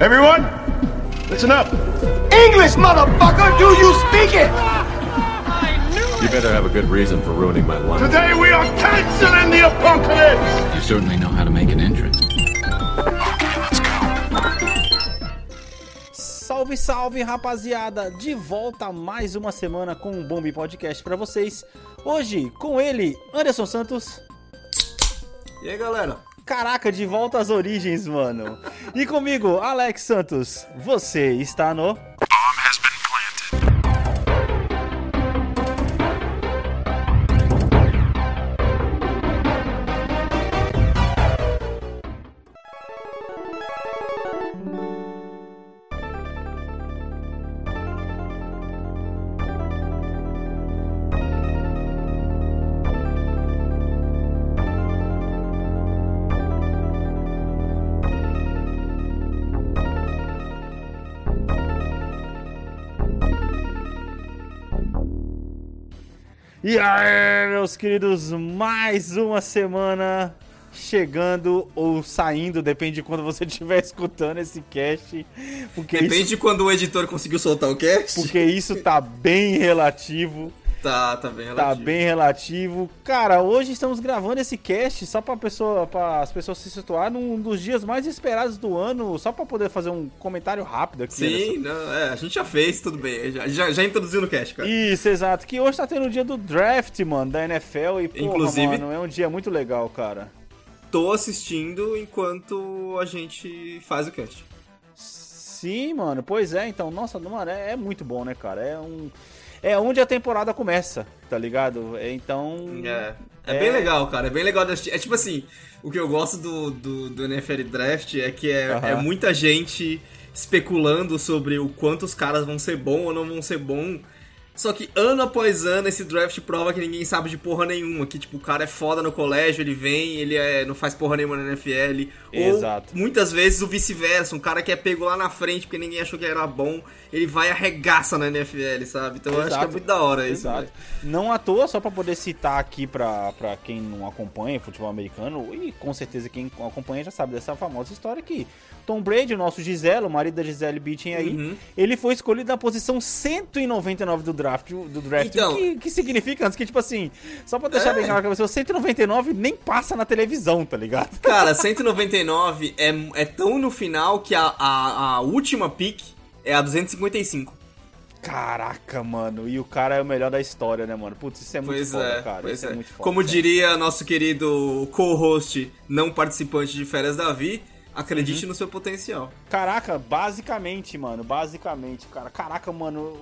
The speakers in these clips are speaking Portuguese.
Everyone, listen up. English, motherfucker! Do you speak it? You better have a good reason for ruining my life. Today we are canceling the apocalypse. You certainly know how to make an entrance. Salve, salve, rapaziada! De volta mais uma semana com um Bombe Podcast pra vocês. Hoje com ele, Anderson Santos. E aí, galera? Caraca, de volta às origens, mano. E comigo, Alex Santos. Você está no E aí, meus queridos, mais uma semana chegando ou saindo, depende de quando você estiver escutando esse cast. Porque Depende isso, de quando o editor conseguiu soltar o cast. porque isso tá bem relativo. Tá, tá bem Tá relativo. bem relativo. Cara, hoje estamos gravando esse cast só pra pessoa, para as pessoas se situar num dos dias mais esperados do ano, só pra poder fazer um comentário rápido aqui. Sim, não, é, a gente já fez, tudo bem. Já, já, já introduziu no cast, cara. Isso, exato. Que hoje tá tendo o dia do draft, mano, da NFL. E, porra, Inclusive- mano, é um dia muito legal, cara. Tô assistindo enquanto a gente faz o cast. Sim, mano, pois é, então, nossa, mano, é, é muito bom, né, cara? É um. É onde a temporada começa, tá ligado? Então. É, é, É. bem legal, cara. É bem legal. É tipo assim, o que eu gosto do, do, do NFL Draft é que é, Aham. é muita gente especulando sobre o quanto os caras vão ser bom ou não vão ser bom. Só que ano após ano esse draft prova que ninguém sabe de porra nenhuma. Que tipo, o cara é foda no colégio, ele vem, ele é, não faz porra nenhuma na NFL. Exato. Ou muitas vezes o vice-versa, um cara que é pego lá na frente porque ninguém achou que era bom, ele vai e arregaça na NFL, sabe? Então eu acho que é muito da hora isso. Exato. velho. Não à toa, só pra poder citar aqui pra, pra quem não acompanha futebol americano, e com certeza quem acompanha já sabe dessa famosa história que Tom Brady, o nosso Gisele, o marido da Gisele Bündchen aí, Uhum. ele foi escolhido na posição 199 do draft. Do draft Então- o que, que significa antes que, tipo assim, só pra deixar É. bem claro pra você, o 199 nem passa na televisão, tá ligado? Cara, 199 é, é tão no final que a, a, a última pick é a 255. Caraca, mano, e o cara é o melhor da história, né, mano? Putz, isso é muito Pois foda, é, cara. pois isso é. é muito foda. Como sério. diria nosso querido co-host, não participante de Férias Davi, acredite Uhum. no seu potencial. Caraca, basicamente, mano, basicamente, cara. Caraca, mano,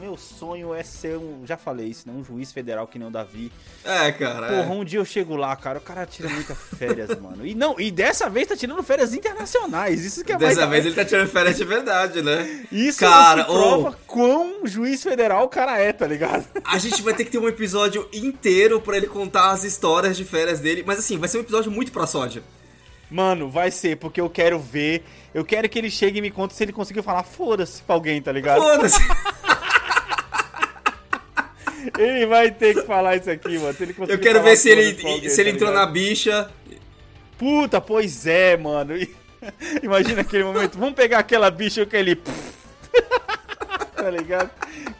meu sonho é ser um, já falei isso, né, um juiz federal que nem o Davi. É, cara. é. Porra, um dia eu chego lá, cara, o cara tira muitas férias, mano. E não, e dessa vez tá tirando férias internacionais. Isso que é mais Dessa vez ele tá tirando férias de verdade, né? Isso cara, é que prova ô, quão juiz federal o cara é, tá ligado? a gente vai ter que ter um episódio inteiro pra ele contar as histórias de férias dele. Mas assim, vai ser um episódio muito pra sódia. Mano, vai ser, porque eu quero ver. Eu quero que ele chegue e me conte se ele conseguiu falar foda-se pra alguém, tá ligado? Foda-se. Ele vai ter que falar isso aqui, mano. Se ele Eu quero ver se ele, alguém, se ele tá entrou ligado? na bicha. Puta, pois é, mano. Imagina aquele momento. Vamos pegar aquela bicha que ele. Tá ligado?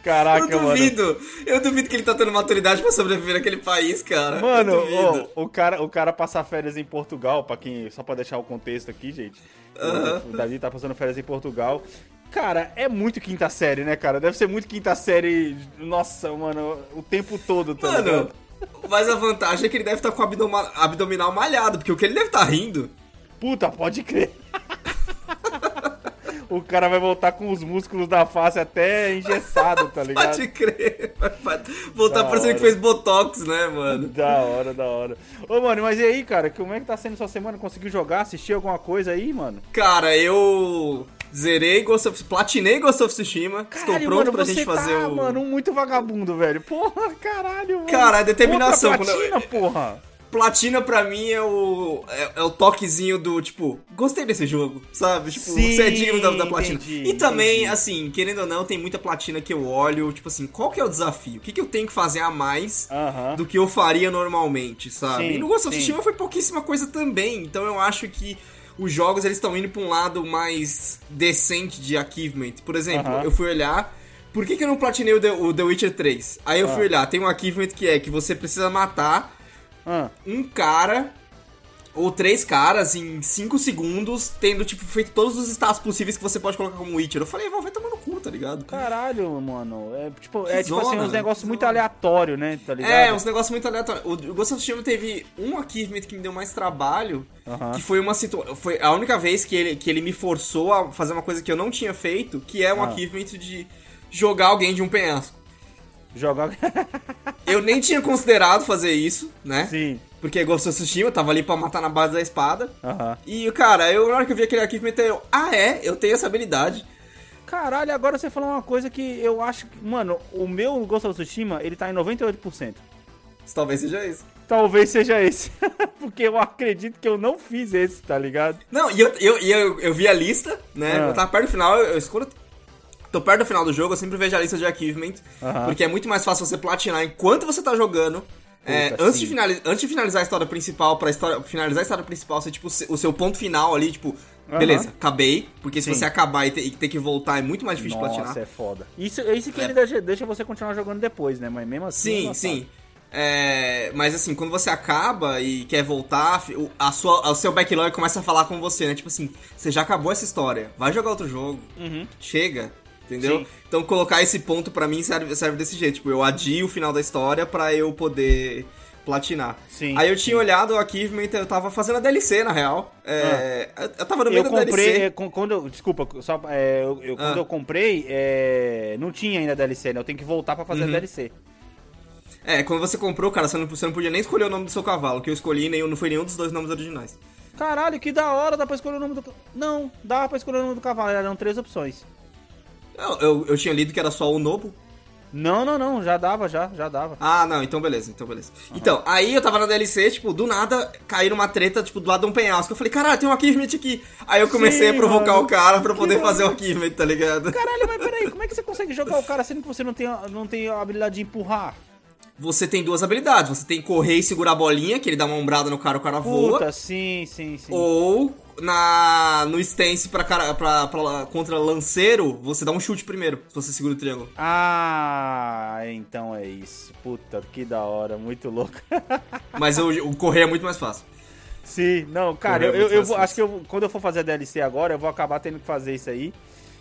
Caraca, eu mano. duvido. Eu duvido que ele tá tendo maturidade pra sobreviver naquele país, cara. Mano, eu o cara, o cara passar férias em Portugal, para quem, só pra deixar o contexto aqui, gente. Aham. O Davi tá passando férias em Portugal. Cara, é muito quinta série, né, cara? Deve ser muito quinta série. Nossa, mano, o tempo todo, tá Mano, ligado? mas a vantagem é que ele deve estar com o abdoma- abdominal malhado, porque o que ele deve estar rindo. Puta, pode crer. o cara vai voltar com os músculos da face até engessado, tá ligado? Pode crer. Voltar Da parecendo hora. que fez botox, né, mano? Da hora, da hora. Ô, mano, mas e aí, cara? Como é que tá sendo sua semana? Conseguiu jogar, assistir alguma coisa aí, mano? Cara, eu zerei Ghost of... Platinei Ghost of Tsushima. Estou Caralho, pronto mano, pra gente fazer tá, o... mano, muito vagabundo, velho. Porra, caralho, mano. Cara, a determinação, Outra quando eu- platina, porra. Platina pra mim é o. É, é o toquezinho do tipo, gostei desse jogo, sabe? Tipo, Sim, você é digno da, da platina. entendi, e também, entendi. assim, querendo ou não, tem muita platina que eu olho, tipo assim, qual que é o desafio? O que, que eu tenho que fazer a mais Aham. do que eu faria normalmente, sabe? Sim, e no Ghost of. Tsushima foi pouquíssima coisa também, então eu acho que os jogos eles estão indo pra um lado mais decente de achievement. Por exemplo, Aham. eu fui olhar. Por que, que eu não platinei o The, o The Witcher 3? Aí eu Ah. fui olhar, tem um achievement que é que você precisa matar Ah, um cara ou três caras em 5 segundos, tendo, tipo, feito todos os status possíveis que você pode colocar como Witcher. Eu falei, "Vó, vai tomar no cu, tá ligado? caralho, mano. É tipo, é, tipo assim, uns negócios que muito zona. aleatórios, né? Tá ligado? É, uns negócios muito aleatórios. O Ghost of Tsushima teve um achievement que me deu mais trabalho, Aham. que foi uma situação. Foi a única vez que ele, que ele me forçou a fazer uma coisa que eu não tinha feito, que é um Ah. achievement de jogar alguém de um penhasco. Jogar. Eu nem tinha considerado fazer isso, né? Sim. Porque Ghost of Tsushima tava ali pra matar na base da espada. Aham. E, cara, eu, na hora que eu vi aquele achievement, eu, ah, é, eu tenho essa habilidade. Caralho, agora você falou uma coisa que eu acho que. Mano, o meu Ghost of Tsushima, ele tá em 98%. Talvez seja isso. Talvez seja esse. Porque eu acredito que eu não fiz esse, tá ligado? Não, e eu, eu, eu, eu vi a lista, né? Ah. Eu tava perto do final, eu, eu- eu tô perto do final do jogo, eu sempre vejo a lista de achievement, porque é muito mais fácil você platinar enquanto você tá jogando. é, Puta, antes, sim. de finali- antes de finalizar a história principal, pra história, finalizar a história principal, ser tipo o se- o seu ponto final ali, tipo, beleza, acabei. Porque se Sim. você acabar e ter, e ter que voltar é muito mais difícil de Nossa, platinar. é foda. Isso, é isso que É. ele deixa, deixa você continuar jogando depois, né? Mas mesmo assim. é Sim, sim. É, mas assim, quando você acaba e quer voltar, a sua, o seu backlog começa a falar com você, né? Tipo assim, você já acabou essa história, vai jogar outro jogo, Uhum. chega, entendeu? Sim. Então colocar esse ponto pra mim serve, serve desse jeito, tipo, eu adio o final da história pra eu poder platinar. Sim, Aí eu tinha sim. olhado o achievement, eu tava fazendo a DLC, na real. É, eu, eu tava no meio Ah. Eu da comprei, DLC. é, quando eu, desculpa, só, é, eu, eu- quando Ah. eu comprei, é, não tinha ainda DLC, né? Eu tenho que voltar pra fazer Uhum. a DLC. É, quando você comprou, cara, você não, você não podia nem escolher o nome do seu cavalo, que eu escolhi nenhum, não foi nenhum dos dois nomes originais. Caralho, que da hora, dá pra escolher o nome do... Não, dá pra escolher o nome do cavalo, eram três opções. Eu, eu, eu tinha lido que era só o Nobu. Não, não, não, já dava, já, já dava. Ah, não, então beleza, então beleza. Então, aí eu tava na DLC, tipo, do nada, caí numa treta, tipo, do lado de um penhasco. Eu falei, caralho, tem um achievement aqui. Aí eu comecei Sim, a provocar mano. o cara pra poder Que fazer o achievement, tá ligado? Caralho, mas peraí, como é que você consegue jogar o cara sendo que você não tem, a- não tem a habilidade de empurrar? Você tem duas habilidades. Você tem correr e segurar a bolinha, que ele dá uma ombrada no cara, o cara voa. Puta, sim, sim, sim. Ou na no stance pra, cara, pra, pra- contra lanceiro, você dá um chute primeiro, se você segura o triângulo. Ah, então é isso. Puta, que da hora, muito louco. Mas o, o correr é muito mais fácil. Sim, não, cara, eu, Correr é eu, muito eu vou, acho que eu- quando eu for fazer a DLC agora, eu vou acabar tendo que fazer isso aí.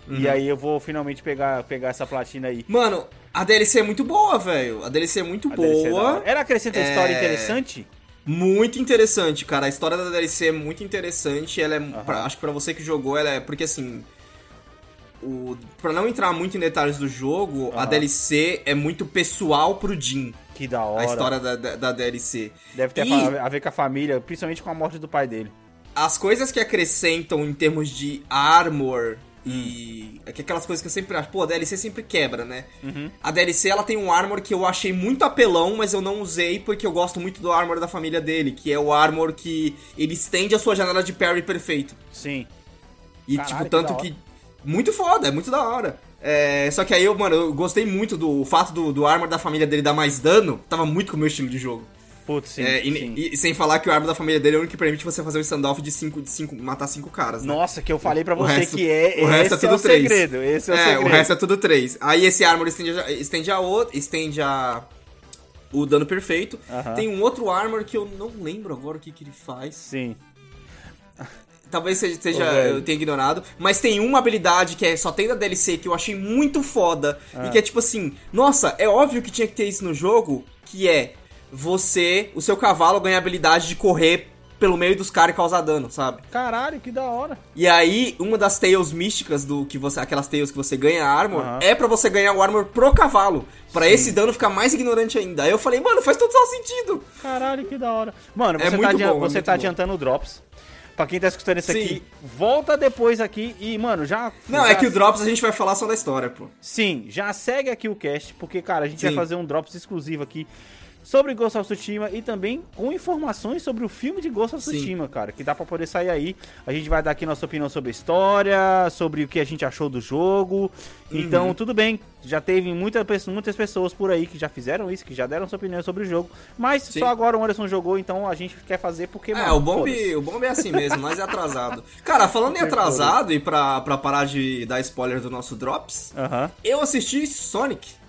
Uhum. E aí eu vou finalmente pegar, pegar essa platina aí. Mano, a DLC é muito boa, velho. A DLC é muito A DLC é da boa. Ela acrescenta É- história interessante? Muito interessante, cara. A história da DLC é muito interessante. Ela é. pra- acho que pra você que jogou, ela é. Porque assim. O, pra não entrar muito em detalhes do jogo, a Aham. DLC é muito pessoal pro Jin. Que da hora. A história da, da, da DLC. Deve ter E a ver com a família, principalmente com a morte do pai dele. as coisas que acrescentam em termos de armor e. É que aquelas coisas que eu sempre acho. Pô, a DLC sempre quebra, né? A DLC ela tem um armor que eu achei muito apelão, mas eu não usei porque eu gosto muito do armor da família dele, que é o armor que ele estende a sua janela de parry perfeito. Sim. E, Caralho, tipo, que tanto hora. que. Muito foda, é muito da hora. É, só que aí eu, mano, eu gostei muito do o fato do, do armor da família dele dar mais dano, tava muito com o meu estilo de jogo. Putz, sim. É, e, sim. e sem falar que o armor da família dele é o único que permite você fazer um standoff de 5, de cinco, matar 5 caras, né? Nossa, que eu falei pra O você resto- que é. o resto é esse tudo o três. segredo. Esse é o É, segredo. o resto é tudo 3. Aí esse armor estende a, estende a outro, estende a o dano perfeito. Aham. Tem um outro armor que eu não lembro agora o que, que ele faz. Sim. Talvez seja, seja- velho. eu tenha ignorado. Mas tem uma habilidade que é só tem da DLC que eu achei muito foda. Ah. E que é tipo assim, nossa, é óbvio que tinha que ter isso no jogo, que é você, o seu cavalo ganha a habilidade de correr pelo meio dos caras e causar dano, sabe? Caralho, que da hora. E aí, uma das tails místicas do que você, aquelas tails que você ganha armor, Aham. é pra você ganhar o armor pro cavalo, Pra esse dano ficar mais ignorante ainda. Aí eu falei, mano, faz total sentido. Caralho, que da hora. Mano, É você, muito tá, adian- bom, é você muito tá bom. adiantando o Drops. Pra quem tá escutando isso Sim. aqui, volta depois aqui e, mano, já. Não, já- é que o Drops a gente vai falar só da história, pô. Sim, já segue aqui o cast, porque, cara, a gente vai Sim. fazer um Drops exclusivo aqui sobre Ghost of Tsushima e também com informações sobre o filme de Ghost of Sim. Tsushima, cara, que dá pra poder sair aí. A gente vai dar aqui nossa opinião sobre a história, sobre o que a gente achou do jogo. Então, tudo bem, já teve muita, muitas pessoas por aí que já fizeram isso, que já deram sua opinião sobre o jogo, mas Sim. só agora o Anderson jogou, então a gente quer fazer porque, É, mano, o bomb, foda-se. o bomb é assim mesmo, mas é atrasado. Cara, falando em atrasado e pra, pra parar de dar spoiler do nosso Drops, eu assisti Sonic.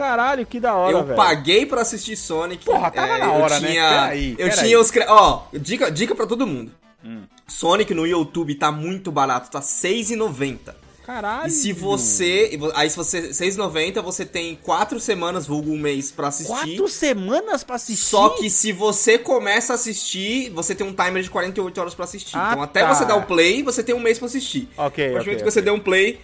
Caralho, que da hora, eu velho. paguei pra assistir Sonic. Porra, tava na eu hora, né? tinha, Peraí, Eu peraí. tinha os... Ó, dica, dica pra todo mundo. Hum. Sonic no YouTube tá muito barato, tá R$6,90. Caralho. E se você... Aí se você... R$6,90, você tem 4 semanas, vulgo um mês, pra assistir. Quatro semanas pra assistir? Só que se você começa a assistir, você tem um timer de 48 horas pra assistir. Ah, então até tá. você dar o play, você tem um mês pra assistir. Ok, A partir do ok, momento que você ok. der um play,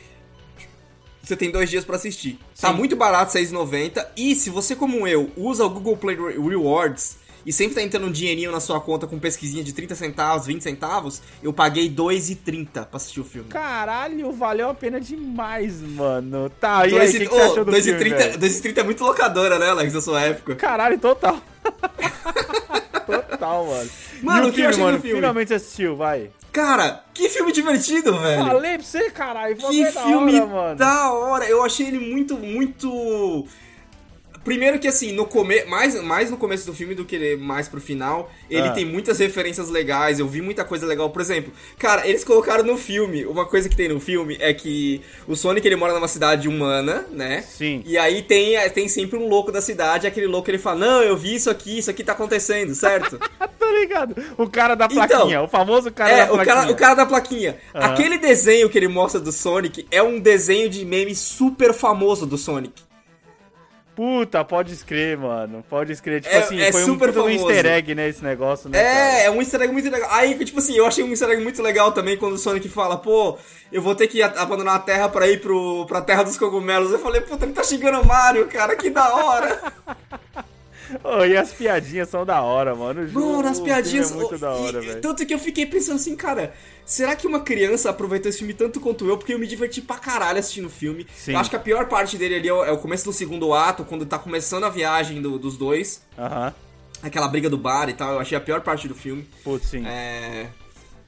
você tem dois dias pra assistir. Tá muito barato, R$6,90. E se você, como eu, usa o Google Play Re- Rewards e sempre tá entrando um dinheirinho na sua conta com pesquisinha de 30 centavos, 20 centavos, eu paguei R$2,30 pra assistir o filme. Caralho, valeu a pena demais, mano. Tá, e aí, o que, que você achou do dois e filme, 30 velho? 2,30 é muito locadora, né, Alex, da sua época. Caralho, total. total, mano. Mano, e o que eu filme, do mano? filme? Finalmente assistiu, vai. Cara, que filme divertido, velho. Falei pra você, caralho. Que da filme hora, mano. da hora! Eu achei ele muito, muito. Primeiro que assim, no come... mais, mais no começo do filme do que mais pro final, ele Ah. tem muitas referências legais, eu vi muita coisa legal. Por exemplo, cara, eles colocaram no filme, uma coisa que tem no filme é que o Sonic ele mora numa cidade humana, né? Sim. E aí tem, tem sempre um louco da cidade, aquele louco que ele fala, não, eu vi isso aqui, isso aqui tá acontecendo, certo? Tá ligado? O cara da Então, plaquinha, o famoso cara é, da o plaquinha. cara, o cara da plaquinha. Aham. Aquele desenho que ele mostra do Sonic é um desenho de meme super famoso do Sonic. Puta, pode escrever, mano. Pode escrever. Tipo É- assim, é foi super um um easter egg, né, esse negócio, né, É, cara? é um easter egg muito legal. Aí, tipo assim, eu achei um easter egg muito legal também quando o Sonic fala, pô, eu vou ter que abandonar a Terra pra ir pro, pra Terra dos Cogumelos. Eu falei, puta, ele tá xingando o Mario, cara, que da hora. Ô, e as piadinhas são da hora, mano. O jogo- Mano, as piadinhas. É muito da hora, velho. Tanto que eu fiquei pensando assim, cara, será que uma criança aproveitou esse filme tanto quanto eu? Porque eu me diverti pra caralho assistindo o filme. Sim. Eu acho que a pior parte dele ali é o, é o começo do segundo ato, quando tá começando a viagem do- dos dois. Aham. Aquela briga do bar e tal, eu achei a pior parte do filme. Putz, sim. É.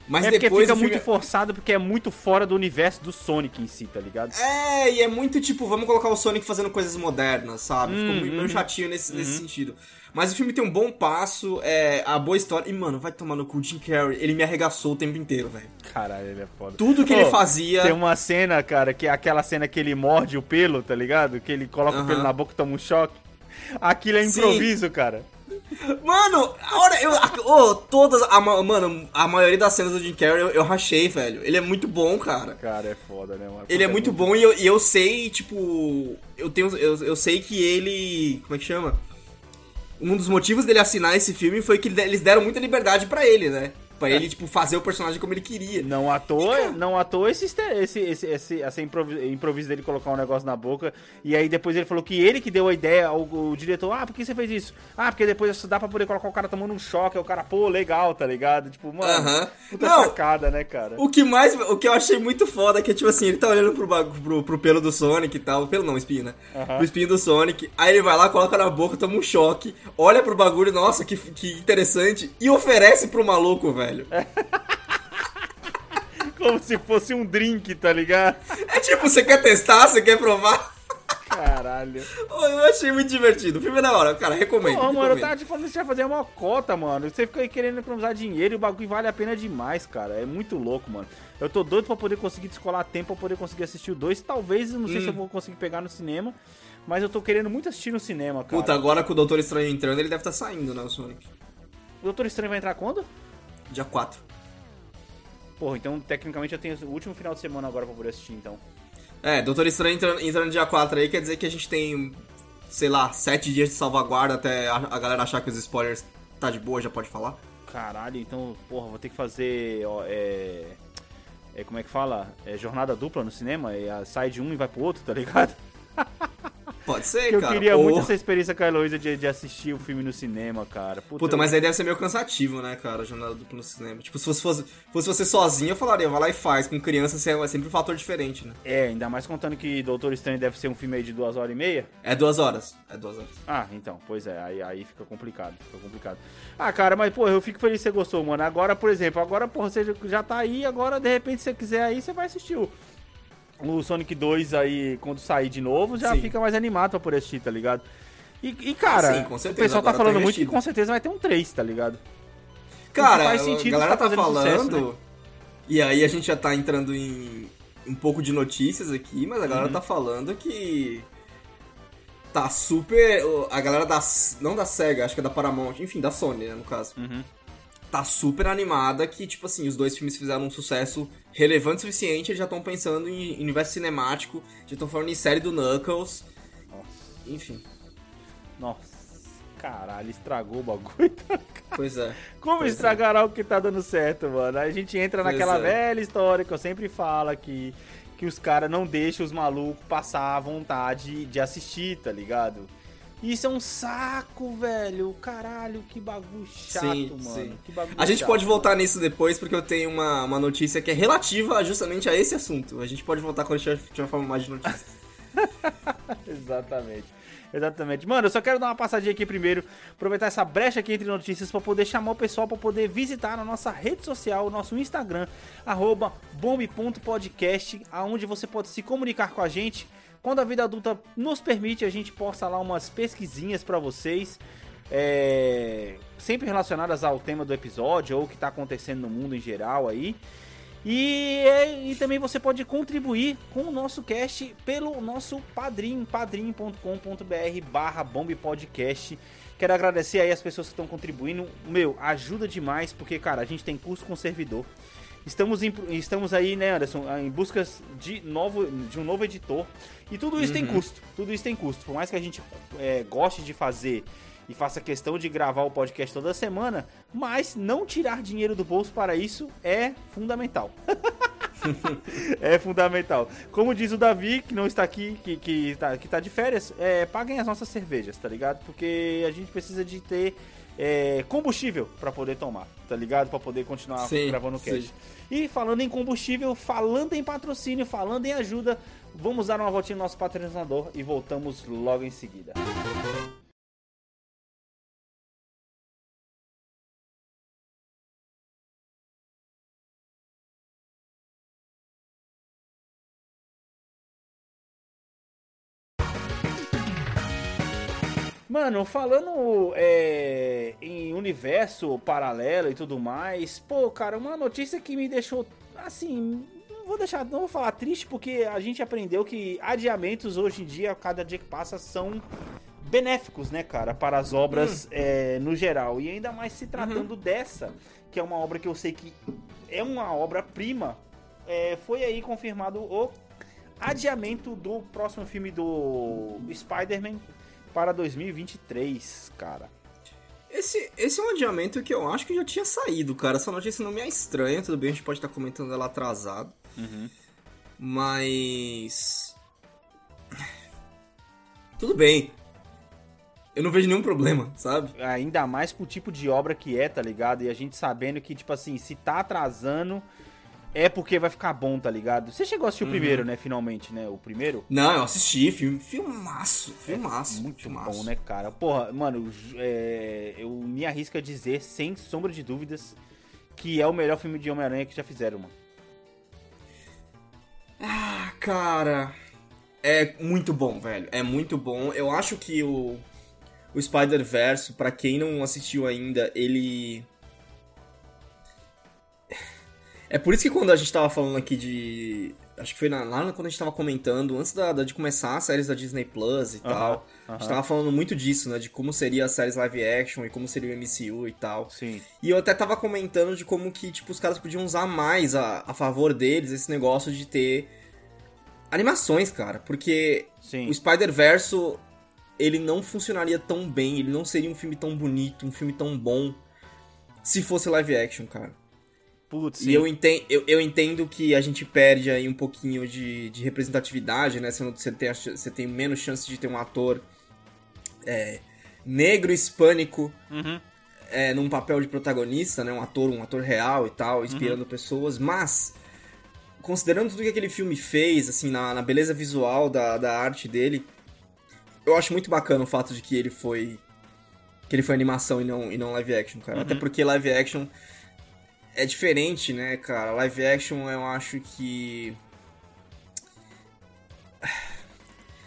Mas É porque depois fica filme... muito forçado porque é muito fora do universo do Sonic em si, tá ligado? É, e é muito tipo, vamos colocar o Sonic fazendo coisas modernas, sabe? Ficou Hum, meio, uhum. chatinho nesse, nesse sentido. Mas o filme tem um bom passo, é, a boa história. E, mano, vai tomar no cu, Jim Carrey, ele me arregaçou o tempo inteiro, velho. Caralho, ele é foda. Tudo que Ô, ele fazia. Tem uma cena, cara, que é aquela cena que ele morde o pelo, tá ligado? Que ele coloca o pelo na boca e toma um choque. Aquilo é Sim. improviso, cara. Mano, a hora eu. Ô, todas. A, ma- mano, a maioria das cenas do Jim Carrey eu, eu rachei, velho. Ele é muito bom, cara. Cara, é foda, né, mano? Ele é Puta, muito bom e eu, e eu sei, tipo. Eu tenho. Eu, eu sei que ele. Como é que chama? Um dos motivos dele assinar esse filme foi que eles deram muita liberdade pra ele, né? Pra ele, tipo, fazer o personagem como ele queria. Não à toa, E, não à toa esse, esse, esse, esse, essa improviso, dele colocar um negócio na boca. E aí depois ele falou que ele que deu a ideia ao, ao diretor, ah, por que você fez isso? Ah, porque depois isso dá pra poder colocar o cara tomando um choque, aí o cara, pô, legal, tá ligado? Tipo, mano, Aham. puta Não. sacada, né, cara? O que mais. O que eu achei muito foda é que, tipo assim, ele tá olhando pro, pro, pro pelo do Sonic e tal. Pelo não, espinho, né? Aham. Pro espinho do Sonic. Aí ele vai lá, coloca na boca, toma um choque, olha pro bagulho, nossa, que, que interessante, e oferece pro maluco, velho. Como se fosse um drink, tá ligado? É tipo, você quer testar, você quer provar? Caralho. Eu achei muito divertido. O filme é da hora, cara, recomendo. Pô, mano, eu tava te falando que você ia fazer uma cota, mano. Você fica aí querendo economizar dinheiro e o bagulho vale a pena demais, cara. É muito louco, mano. Eu tô doido pra poder conseguir descolar tempo, pra poder conseguir assistir o 2. Talvez, não sei Hum. se eu vou conseguir pegar no cinema. Mas eu tô querendo muito assistir no cinema, cara. Puta, agora com o Doutor Estranho entrando, ele deve estar saindo, né, o Sonic? O Doutor Estranho vai entrar quando? Dia 4. Porra, então tecnicamente eu tenho o último final de semana agora pra poder assistir, então. É, Doutor Estranho entrando, dia 4 aí, quer dizer que a gente tem, sei lá, 7 dias de salvaguarda até a, a galera achar que os spoilers tá de boa, já pode falar. Caralho, então, porra, vou ter que fazer. Ó, é. É, como é que fala? É jornada dupla no cinema? É, sai de um e vai pro outro, tá ligado? Pode ser, eu cara. queria Ou- muito essa experiência com a Heloísa de, de assistir o filme no cinema, cara. Puta, mas aí deve ser meio cansativo, né, cara, a jornada dupla no cinema. Tipo, se fosse, fosse, fosse você sozinho, eu falaria, vai lá e faz. Com criança é sempre um fator diferente, né? É, ainda mais contando que Doutor Estranho deve ser um filme aí de duas horas e meia. É duas horas. É duas horas. Ah, então, pois é, aí, aí fica complicado, fica complicado. Ah, cara, mas, pô, eu fico feliz que você gostou, mano. Agora, por exemplo, agora, porra, você já tá aí, agora, de repente, se você quiser aí, você vai assistir o, o Sonic 2 aí, quando sair de novo, já Sim. fica mais animado pra poder assistir, tá ligado? E, e, cara, Sim, com o certeza, pessoal tá tá falando muito que com certeza vai ter um 3, tá ligado? Cara, faz sentido, a galera tá tá, falando. sucesso, né? E aí a gente já tá entrando em um pouco de notícias aqui, mas a galera Uhum. tá falando que. Tá super. A galera da. Não da SEGA, acho que é da Paramount, enfim, da Sony, né, no caso. Uhum. Tá super animada que, tipo assim, os dois filmes fizeram um sucesso relevante o suficiente, eles já estão pensando em universo cinemático, já estão falando em série do Knuckles. Nossa, Enfim, nossa, caralho, estragou o bagulho. pois é. Como Pois é. estragar algo que tá dando certo, mano? Aí a gente entra Pois naquela é. velha história que eu sempre falo aqui, que os caras não deixam os malucos passar a vontade de assistir, tá ligado? Isso é um saco, velho. Caralho, que bagulho chato, Sim, mano. sim. Que bagulho A gente chato, pode voltar nisso depois, porque eu tenho uma, uma notícia que é relativa justamente a esse assunto. A gente pode voltar quando a gente estiver falando mais de notícias. Exatamente. Exatamente. Mano, eu só quero dar uma passadinha aqui primeiro, aproveitar essa brecha aqui entre notícias pra poder chamar o pessoal pra poder visitar na nossa rede social, o nosso Instagram, arroba bombe.podcast, aonde você pode se comunicar com a gente. Quando a vida adulta nos permite, a gente posta lá umas pesquisinhas pra vocês. é, sempre relacionadas ao tema do episódio ou o que tá acontecendo no mundo em geral aí. E, e também você pode contribuir com o nosso cast pelo nosso padrim, padrim.com.br barra bombpodcast. Quero agradecer aí as pessoas que estão contribuindo. Meu, ajuda demais, porque, cara, a gente tem custo com servidor. Estamos, em- estamos aí, né, Anderson, em busca de, novo, de um novo editor. E tudo isso tem custo. Tudo isso tem custo. Por mais que a gente é, goste de fazer e faça questão de gravar o podcast toda semana, mas não tirar dinheiro do bolso para isso é fundamental. é fundamental. Como diz o Davi, que não está aqui, que, que, tá, que tá de férias, é, paguem as nossas cervejas, tá ligado? Porque a gente precisa de ter é, combustível para poder tomar, tá ligado? Para poder continuar Sim, gravando o cast. sim. E falando em combustível, falando em patrocínio, falando em ajuda, vamos dar uma voltinha no nosso patrocinador e voltamos logo em seguida. Mano, falando é, em universo paralelo e tudo mais, pô, cara, uma notícia que me deixou assim. Não vou deixar, não vou falar triste, porque a gente aprendeu que adiamentos hoje em dia, cada dia que passa, são benéficos, né, cara, para as obras é, no geral. E ainda mais se tratando dessa, que é uma obra que eu sei que é uma obra-prima. É, foi aí confirmado o adiamento do próximo filme do Spider-Man para 2023, cara. Esse, esse é um adiamento que eu acho que já tinha saído, cara. Essa notícia não me é estranha, tudo bem, a gente pode estar comentando ela atrasado. Mas. Tudo bem. Eu não vejo nenhum problema, sabe? Ainda mais pro tipo de obra que é, tá ligado? E a gente sabendo que, tipo assim, se tá atrasando, é porque vai ficar bom, tá ligado? Você chegou a assistir o primeiro, né, finalmente, né? O primeiro? Não, eu assisti, filme, filmaço, filmaço, Muito filmaço. bom, né, cara? Porra, mano, é, eu me arrisco a dizer, sem sombra de dúvidas, que é o melhor filme de Homem-Aranha que já fizeram, mano. Ah, cara. É muito bom, velho. É muito bom. Eu acho que o, o Spider-Verse, pra quem não assistiu ainda, ele. É por isso que quando a gente tava falando aqui de. Acho que foi lá quando a gente tava comentando, antes da, da- de começar as séries da Disney Plus e Aham, tal. A aham. gente tava falando muito disso, né? De como seria as séries live action e como seria o MCU e tal. Sim. E eu até tava comentando de como que, tipo, os caras podiam usar mais a, a favor deles esse negócio de ter animações, cara. Porque Sim. o Spider-Verse, ele não funcionaria tão bem, ele não seria um filme tão bonito, um filme tão bom, se fosse live action, cara. Putz, E eu entendo, eu, eu entendo que a gente perde aí um pouquinho de, de representatividade, né? Você, não- você, tem, a você tem menos chance de ter um ator é, negro, hispânico, Uhum. é, num papel de protagonista, né? Um ator, um ator real e tal, inspirando pessoas, mas considerando tudo que aquele filme fez, assim, na, na beleza visual da, da arte dele, eu acho muito bacana o fato de que ele foi que ele foi animação e não, e não live action, cara. Até porque live action é diferente, né, cara? Live action eu acho que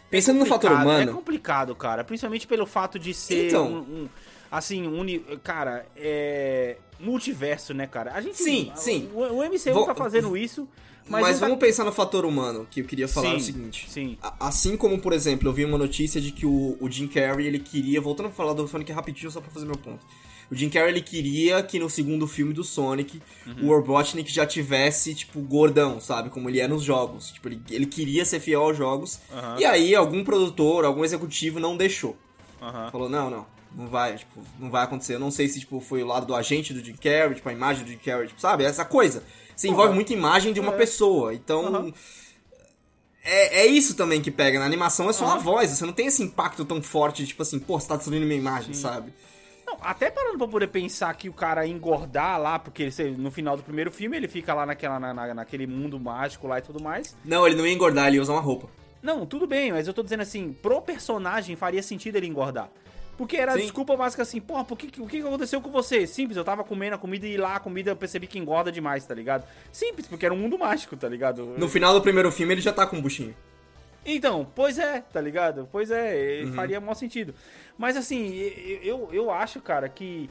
Pensando no fator humano, É complicado, cara. Principalmente pelo fato de ser Então. um, um- assim, um, cara, é multiverso, né, cara? A gente Sim, sim. O, o MCU Vou- tá fazendo isso, mas, Mas, tá- vamos pensar no fator humano, que eu queria falar Sim, o seguinte. sim. Assim como, por exemplo, eu vi uma notícia de que o, o Jim Carrey, ele queria... Voltando a falar do Sonic rapidinho, só pra fazer meu ponto. O Jim Carrey, ele queria que no segundo filme do Sonic, Uhum. o Robotnik já tivesse, tipo, gordão, sabe? Como ele é nos jogos. Tipo, ele, ele queria ser fiel aos jogos. Aham. E aí, algum produtor, algum executivo não deixou. Aham. Falou, não, não, não vai, tipo, não vai acontecer. Eu não sei se, tipo, foi o lado do agente do Jim Carrey, tipo, a imagem do Jim Carrey, tipo, sabe? Essa coisa. Você envolve muita imagem de uma É. pessoa. Então, é, é isso também que pega. Na animação é só a voz, você não tem esse impacto tão forte de, tipo assim, pô, você tá destruindo minha imagem, sabe? Não, até parando pra poder pensar que o cara engordar lá, porque ele- no final do primeiro filme ele fica lá naquela, na- na- naquele mundo mágico lá e tudo mais. Não, ele não ia engordar, ele ia usar uma roupa. Não, tudo bem, mas eu tô dizendo assim, pro personagem faria sentido ele engordar. Porque era a Sim. desculpa básica assim, porra, por que, o que que aconteceu com você? Simples, eu tava comendo a comida e lá a comida eu percebi que engorda demais, tá ligado? Simples, porque era um mundo mágico, tá ligado? No final do primeiro filme, ele já tá com um buchinho. Então, pois é, tá ligado? Pois é, Uhum. faria maior sentido. Mas assim, eu, eu, acho, cara, que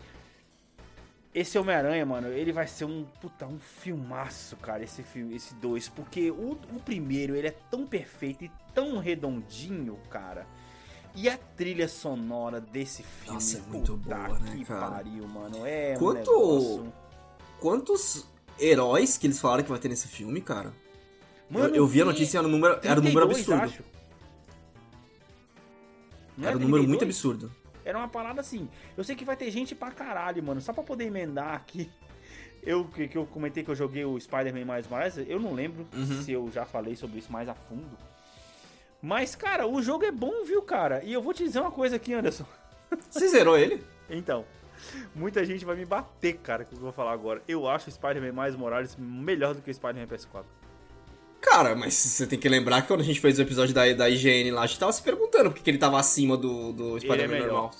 esse Homem-Aranha, mano, ele vai ser um puta, um filmaço, cara, esse filme, esse dois, porque o, o primeiro, ele é tão perfeito e tão redondinho, cara. E a trilha sonora desse filme, Nossa, é muito puta boa, né, que cara? pariu, mano. É um Quanto- negócio... Quantos heróis que eles falaram que vai ter nesse filme, cara? Mano, eu, eu vi a notícia, era um número, era um número 32, absurdo. acho. Não Era é um número muito 32? absurdo. Era uma parada assim. Eu sei que vai ter gente pra caralho, mano. Só pra poder emendar aqui. Eu que, que eu comentei que eu joguei o Spider-Man mais mais, eu não lembro Uhum. se eu já falei sobre isso mais a fundo. Mas, cara, o jogo é bom, viu, cara? E eu vou te dizer uma coisa aqui, Anderson. Você zerou ele? Então, muita gente vai me bater, cara, com o que eu vou falar agora. Eu acho o Spider-Man mais Morales melhor do que o Spider-Man PS4. Cara, mas você tem que lembrar que quando a gente fez o episódio da, da IGN lá, a gente tava se perguntando por que, que ele tava acima do, do Spider-Man melhor. normal.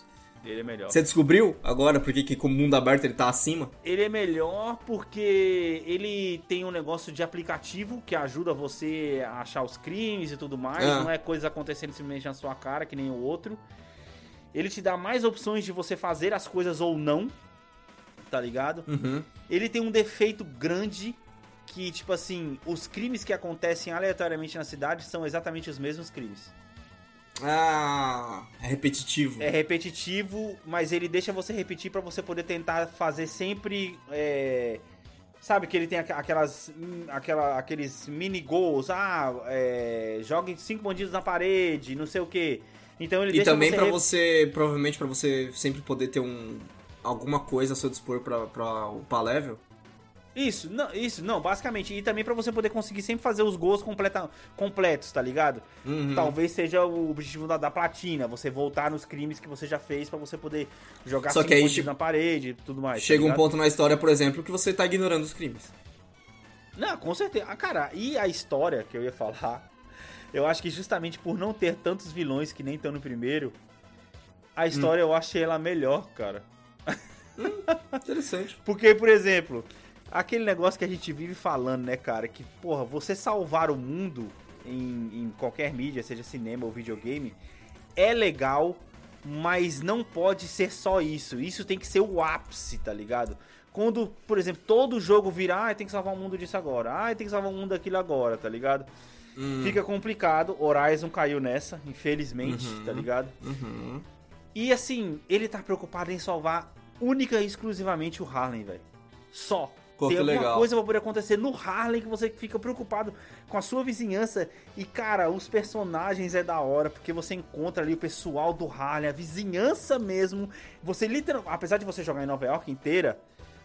Ele é melhor. Você descobriu agora por que, que com o mundo aberto ele tá acima? Ele é melhor porque ele tem um negócio de aplicativo que ajuda você a achar os crimes e tudo mais. Ah. Não é coisa acontecendo simplesmente na sua cara, que nem o outro. Ele te dá mais opções de você fazer as coisas ou não. Tá ligado? Uhum. Ele tem um defeito grande que, tipo assim, os crimes que acontecem aleatoriamente na cidade são exatamente os mesmos crimes. Ah, é repetitivo. É repetitivo, mas ele deixa você repetir pra você poder tentar fazer sempre. é, Sabe que ele tem aqu- aquelas, hum, aquela, aqueles mini goals, ah, é, jogue cinco bandidos na parede, não sei o que. Então ele E deixa também re- você, provavelmente pra você sempre poder ter um alguma coisa a seu dispor pra, pra upar level. Isso, não, isso, não, basicamente. E também pra você poder conseguir sempre fazer os gols completa, completos, tá ligado? Uhum. Talvez seja o objetivo da, da platina, você voltar nos crimes que você já fez pra você poder jogar Só que aí, na parede e tudo mais. tá Chega um ligado? ponto na história, por exemplo, que você tá ignorando os crimes. Não, com certeza. Ah, cara, e a história que eu ia falar, eu acho que justamente por não ter tantos vilões que nem estão no primeiro, a história eu achei ela melhor, cara. Interessante. Porque, por exemplo, aquele negócio que a gente vive falando, né, cara, que, porra, você salvar o mundo em, em qualquer mídia, seja cinema ou videogame, é legal, mas não pode ser só isso. Isso tem que ser o ápice, tá ligado? Quando, por exemplo, todo jogo virar, ah, tem que salvar o mundo disso agora, ah, tem que salvar o mundo daquilo agora, tá ligado? Fica complicado. Horizon caiu nessa, infelizmente, tá ligado? Uhum. E assim, ele tá preocupado em salvar única e exclusivamente o Harlem, velho. Só. Pô, Tem alguma legal. coisa pra poder acontecer no Harlem que você fica preocupado com a sua vizinhança. E, cara, os personagens é da hora, porque você encontra ali o pessoal do Harlem, a vizinhança mesmo. Você literalmente, apesar de você jogar em Nova York inteira,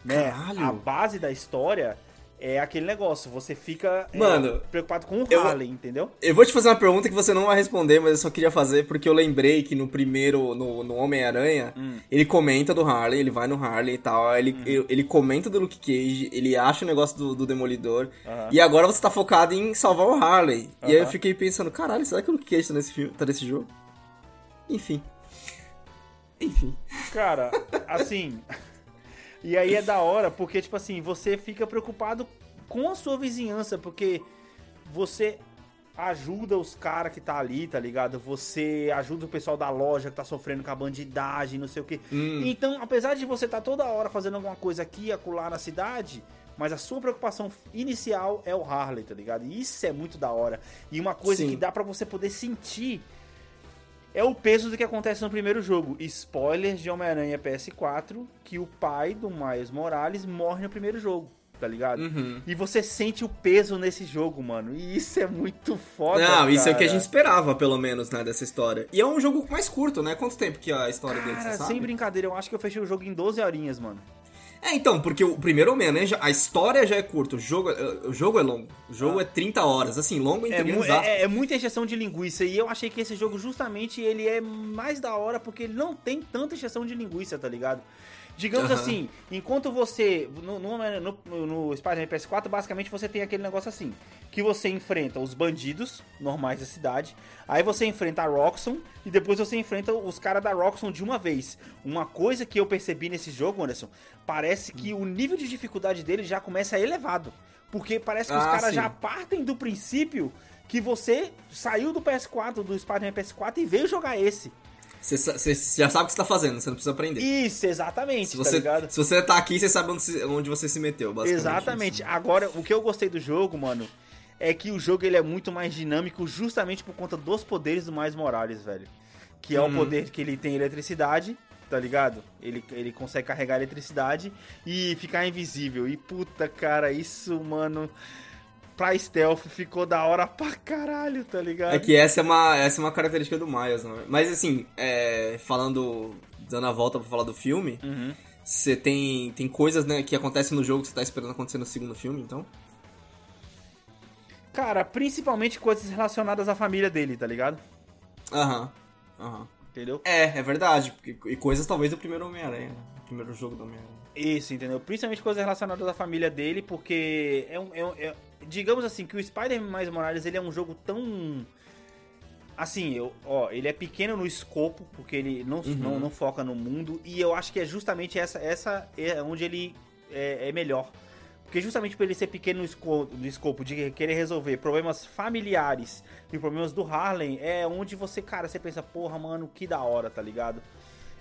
né? Caralho. A base da história é aquele negócio, você fica é, Mano, preocupado com o eu- Harley, entendeu? Eu vou te fazer uma pergunta que você não vai responder, mas eu só queria fazer porque eu lembrei que no primeiro, no, no Homem-Aranha, Hum. ele comenta do Harley, ele vai no Harley e tal, ele, Uhum. ele, ele comenta do Luke Cage, ele acha o negócio do, do Demolidor, e agora você tá focado em salvar o Harley. E aí eu fiquei pensando, caralho, será que o Luke Cage tá nesse, filme, tá nesse jogo? Enfim. Enfim. Cara, assim. E aí é da hora, porque, tipo assim, você fica preocupado com a sua vizinhança, porque você ajuda os caras que tá ali, tá ligado? Você ajuda o pessoal da loja que tá sofrendo com a bandidagem, não sei o quê. Hum. Então, apesar de você estar tá toda hora fazendo alguma coisa aqui e acolá na cidade, mas a sua preocupação inicial é o Harley, tá ligado? E isso é muito da hora. E uma coisa Sim. que dá pra você poder sentir é o peso do que acontece no primeiro jogo. Spoilers de Homem-Aranha PS4, que o pai do Miles Morales morre no primeiro jogo, tá ligado? Uhum. E você sente o peso nesse jogo, mano. E isso é muito foda, Não, isso é o que a cara. gente esperava, pelo menos, né, dessa história. E é um jogo mais curto, né? Quanto tempo que a história dele, Cara, você sabe? sem brincadeira, eu acho que eu fechei o jogo em 12 horinhas, mano. É, então, porque o primeiro Homem-Aranha, já- a história já é curta, o jogo, é- o jogo é longo. O jogo é 30 horas, assim, longo entre É, mu- aspas. é, é muita injeção de linguiça e eu achei que esse jogo justamente ele é mais da hora porque ele não tem tanta injeção de linguiça, tá ligado? Digamos Aham. assim, enquanto você no, no, no, Spider-Man PS4, basicamente você tem aquele negócio assim, que você enfrenta os bandidos normais da cidade, aí você enfrenta a Roxxon e depois você enfrenta os caras da Roxxon de uma vez. Uma coisa que eu percebi nesse jogo, Anderson, parece que o nível de dificuldade dele já começa elevado. Porque parece que os Ah, caras sim. já partem do princípio que você saiu do PS4, do Spider-Man PS4 e veio jogar esse. Você, já sabe o que você tá fazendo, você não precisa aprender. Isso, exatamente, se, tá você, ligado? se você tá aqui, você sabe onde, se- onde você se meteu, basicamente. Exatamente. isso. Agora, o que eu gostei do jogo, mano, é que o jogo ele é muito mais dinâmico justamente por conta dos poderes do Miles Morales, velho. Que é o Uhum. poder que ele tem eletricidade, tá ligado? Ele, ele consegue carregar eletricidade e ficar invisível. E puta, cara, isso, mano, pra stealth ficou da hora pra caralho, tá ligado? É que essa é uma, essa é uma característica do Miles, né? Mas assim, é, falando, dando a volta pra falar do filme, Uhum. você tem, tem coisas né, que acontecem no jogo que você tá esperando acontecer no segundo filme, então? Cara, principalmente coisas relacionadas à família dele, tá ligado? Aham, aham. Entendeu? É, é verdade. E coisas talvez do primeiro Homem-Aranha, né? o primeiro jogo do Homem-Aranha. Isso, entendeu? Principalmente coisas relacionadas à família dele, porque é um. é um- é- digamos assim, que o Spider-Man Mais Morales ele é um jogo tão. Assim, eu, ó, ele é pequeno no escopo, porque ele não, não, não foca no mundo, e eu acho que é justamente essa, essa é onde ele é, é melhor. Porque justamente por ele ser pequeno no escopo, no escopo de querer resolver problemas familiares e problemas do Harlem, é onde você, cara, você pensa, porra, mano, que da hora, tá ligado?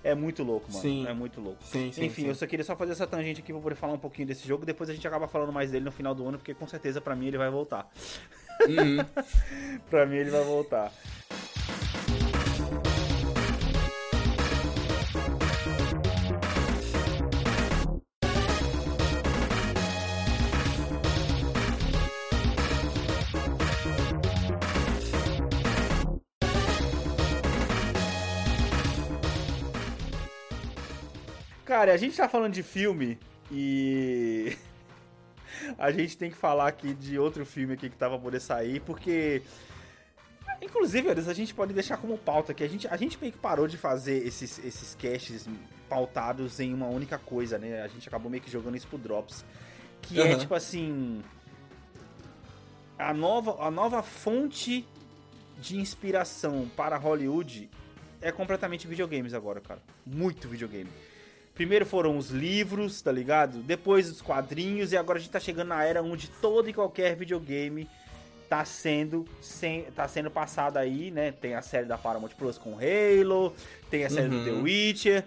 É muito louco, mano. Sim. É muito louco. Sim, sim, Enfim, sim. eu só queria só fazer essa tangente aqui pra poder falar um pouquinho desse jogo. Depois a gente acaba falando mais dele no final do ano, porque com certeza pra mim ele vai voltar. Uhum. pra mim ele vai voltar. Cara, a gente tá falando de filme e a gente tem que falar aqui de outro filme aqui que tava pra poder sair, porque inclusive, a gente pode deixar como pauta que a gente a gente meio que parou de fazer esses esses casts pautados em uma única coisa, né? A gente acabou meio que jogando isso pro Drops, que é Aham. tipo assim, a nova a nova fonte de inspiração para Hollywood é completamente videogames agora, cara. Muito videogame. Primeiro foram os livros, tá ligado? Depois os quadrinhos e agora a gente tá chegando na era onde todo e qualquer videogame tá sendo sem, tá sendo passado aí, né? Tem a série da Paramount Plus com Halo, tem a série do Uhum. The Witcher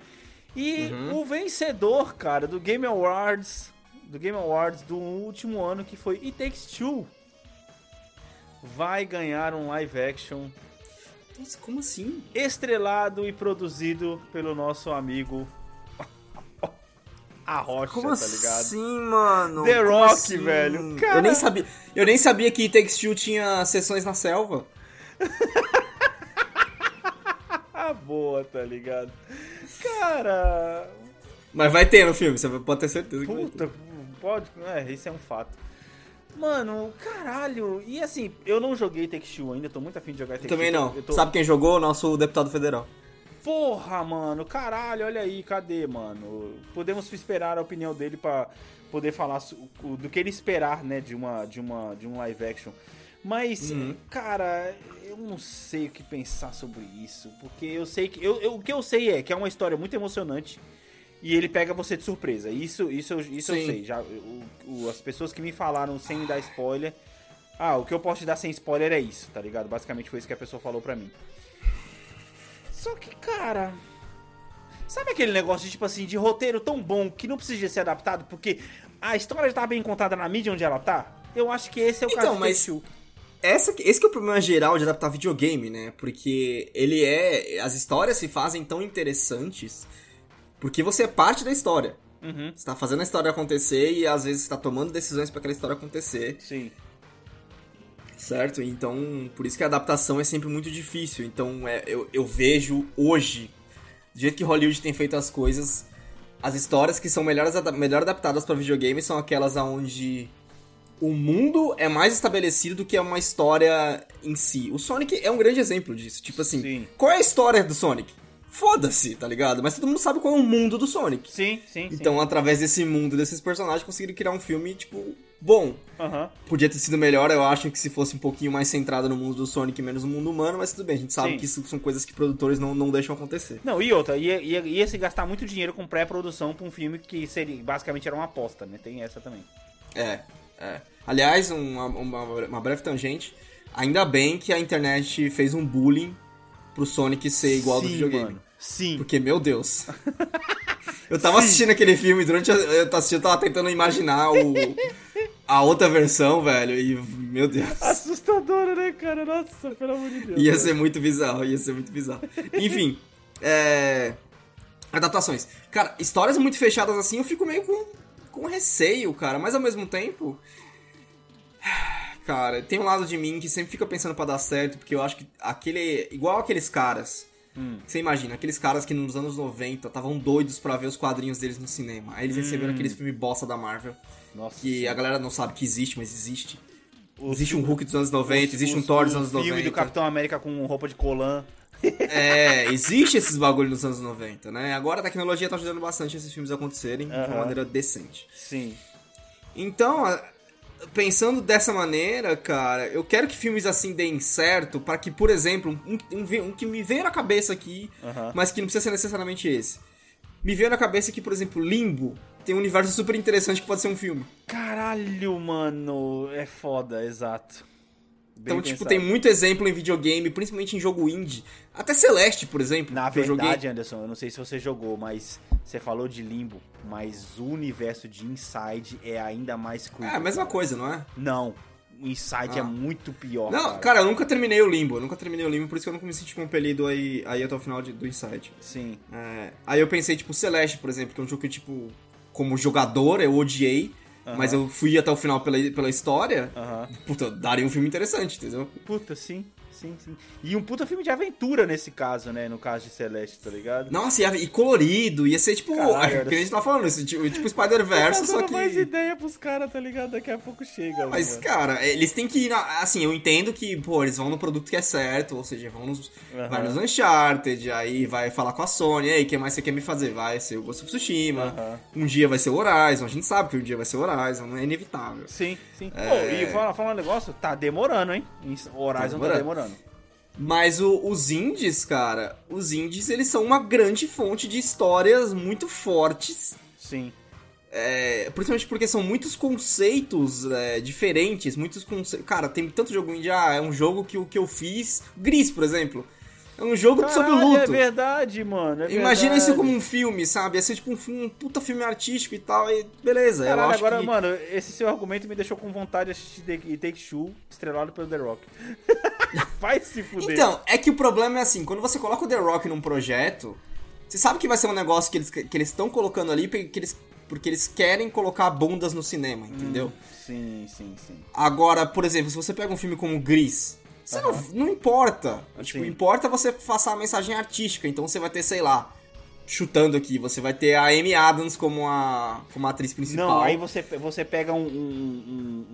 e o vencedor, cara, do Game Awards, do Game Awards do último ano que foi It Takes Two, vai ganhar um live action como assim? estrelado e produzido pelo nosso amigo A Rocha, Como tá ligado? assim, mano? The Como Rock, assim? velho. Cara- Eu nem sabia, eu nem sabia que Takes Two tinha sessões na selva. Ah, boa, tá ligado? Cara, Mas vai ter no filme, você pode ter certeza que vai ter. Puta, pode. É, isso é um fato. Mano, caralho. E assim, eu não joguei Take-Two ainda, tô muito afim de jogar Take-Two. Também não. Eu tô- Sabe quem jogou? Nosso deputado federal. Porra, mano, caralho, olha aí, cadê, mano? Podemos esperar a opinião dele pra poder falar do que ele esperar, né, de uma de uma de um live action. Mas, Uhum. cara, eu não sei o que pensar sobre isso, porque eu sei que eu, eu- o que eu sei é que é uma história muito emocionante e ele pega você de surpresa. Isso isso eu- isso eu sei. Já o- o- as pessoas que me falaram sem me dar spoiler, ah, o que eu posso te dar sem spoiler é isso, tá ligado? Basicamente foi isso que a pessoa falou pra mim. Só que, cara. Sabe aquele negócio de, tipo assim, de roteiro tão bom que não precisa ser adaptado porque a história já tá bem contada na mídia onde ela tá? Eu acho que esse é o Então, caso de mas- Take-Two. Essa, esse que é o problema geral de adaptar videogame, né? Porque ele é. As histórias se fazem tão interessantes porque você é parte da história. Uhum, Você tá fazendo a história acontecer e às vezes você tá tomando decisões pra aquela história acontecer, sim. Certo? Então, por isso que a adaptação é sempre muito difícil. Então, é, eu, eu vejo hoje, do jeito que Hollywood tem feito as coisas, as histórias que são melhores, melhor adaptadas pra videogame são aquelas onde o mundo é mais estabelecido do que uma história em si. O Sonic é um grande exemplo disso. Tipo assim, Sim. qual é a história do Sonic? Foda-se, tá ligado? Mas todo mundo sabe qual é o mundo do Sonic. Sim, sim, Então, através desse mundo, desses personagens, conseguiram criar um filme, tipo, bom. sim. Aham. Podia ter sido melhor, eu acho que se fosse um pouquinho mais centrado no mundo do Sonic e menos no mundo humano, mas tudo bem, a gente sabe Sim. que isso são coisas que produtores não, não deixam acontecer. Não, e outra, ia, ia, ia se gastar muito dinheiro com pré-produção pra um filme que seria, basicamente era uma aposta, né? Tem essa também. É, é. Aliás, uma, uma, uma breve tangente, ainda bem que a internet fez um bullying pro Sonic ser igual ao do Sim, videogame. mano. Sim. Porque, meu Deus. eu tava assistindo aquele filme, durante a, eu tava eu tava tentando imaginar o, a outra versão, velho, e, meu Deus. Assustadora, né, cara? Nossa, pelo amor de Deus. Ia cara. ser muito bizarro, ia ser muito bizarro. Enfim, é. Adaptações. Cara, histórias muito fechadas assim, eu fico meio com, com receio, cara, mas ao mesmo tempo. Cara, tem um lado de mim que sempre fica pensando pra dar certo, porque eu acho que aquele. Igual aqueles caras. Hum. Você imagina, aqueles caras que nos anos 90 estavam doidos pra ver os quadrinhos deles no cinema. Aí eles receberam aqueles filmes bosta da Marvel. Nossa. Que a galera não sabe que existe, mas existe. Os- Existe um Hulk dos anos 90, existe um os- Thor dos o anos 90. filme do Capitão América com roupa de colã. É, existe esses bagulho nos anos 90, né? Agora a tecnologia tá ajudando bastante esses filmes a acontecerem de uma maneira decente. Sim. Então, pensando dessa maneira, cara, eu quero que filmes assim deem certo para que, por exemplo, um, um, um que me veio na cabeça aqui, Aham. mas que não precisa ser necessariamente esse. Me veio na cabeça que, por exemplo, Limbo tem um universo super interessante que pode ser um filme. Caralho, mano. É foda, exato. Bem Então, tipo, pensado. tem muito exemplo em videogame, principalmente em jogo indie. Até Celeste, por exemplo, Na que eu joguei. verdade, Anderson, eu não sei se você jogou, mas você falou de Limbo, mas o universo de Inside é ainda mais creepy. É a mesma coisa, não é? Não, o Inside Ah. é muito pior. Não, cara. eu nunca terminei o Limbo, eu nunca terminei o Limbo, por isso que eu nunca me senti compelido aí, aí até o final de- do Inside. Sim. É, aí eu pensei, tipo, Celeste, por exemplo, que é um jogo que, tipo, como jogador, eu odiei, mas eu fui até o final pela, pela história, Aham. puta, daria um filme interessante, entendeu? Puta, sim, sim, sim. E um puta filme de aventura nesse caso, né? No caso de Celeste, tá ligado? Nossa, e colorido, ia ser, tipo, Caralho, é, porque a gente tá falando isso, tipo, tipo Spider-Verse, só que... mais ideia pros caras, tá ligado? Daqui a pouco chega. Mas, cara, eles têm que ir. na- Assim, eu entendo que, pô, eles vão no produto que é certo, ou seja, vão nos. Aham. Vai nos Uncharted, aí vai falar com a Sony, aí, o que mais você quer me fazer? Vai ser o Ghost of Tsushima. Aham. Um dia vai ser o Horizon, a gente sabe que um dia vai ser o Horizon, não é inevitável. Sim, sim. É. Pô, e falar fala um negócio, tá demorando, hein? O Horizon tá demorando. demorando. Mas o- os indies, cara, os indies, eles são uma grande fonte de histórias muito fortes. Sim. É, principalmente porque são muitos conceitos é, diferentes, muitos conceitos. Cara, tem tanto jogo indie. Ah, é um jogo que o que eu fiz. Gris, por exemplo. É um jogo sobre o Caralho, luto. É verdade, mano. é Imagina verdade. isso como um filme, sabe? Ia ser tipo um, filme, um puta filme artístico e tal. E beleza, Caralho, agora, que. mano, esse seu argumento me deixou com vontade de assistir Take Take Two, estrelado pelo The Rock. Vai se fuder. Então, é que o problema é assim, quando você coloca o The Rock num projeto, você sabe que vai ser um negócio que eles que eles estão colocando ali porque eles, porque eles querem colocar bundas no cinema, entendeu? Sim, sim, sim. Agora, por exemplo, se você pega um filme como Gris, você não, não importa. Tipo, importa você passar a mensagem artística. Então você vai ter, sei lá, chutando aqui, você vai ter a Amy Adams como a, como a atriz principal. Não, aí você, você pega um, um, um,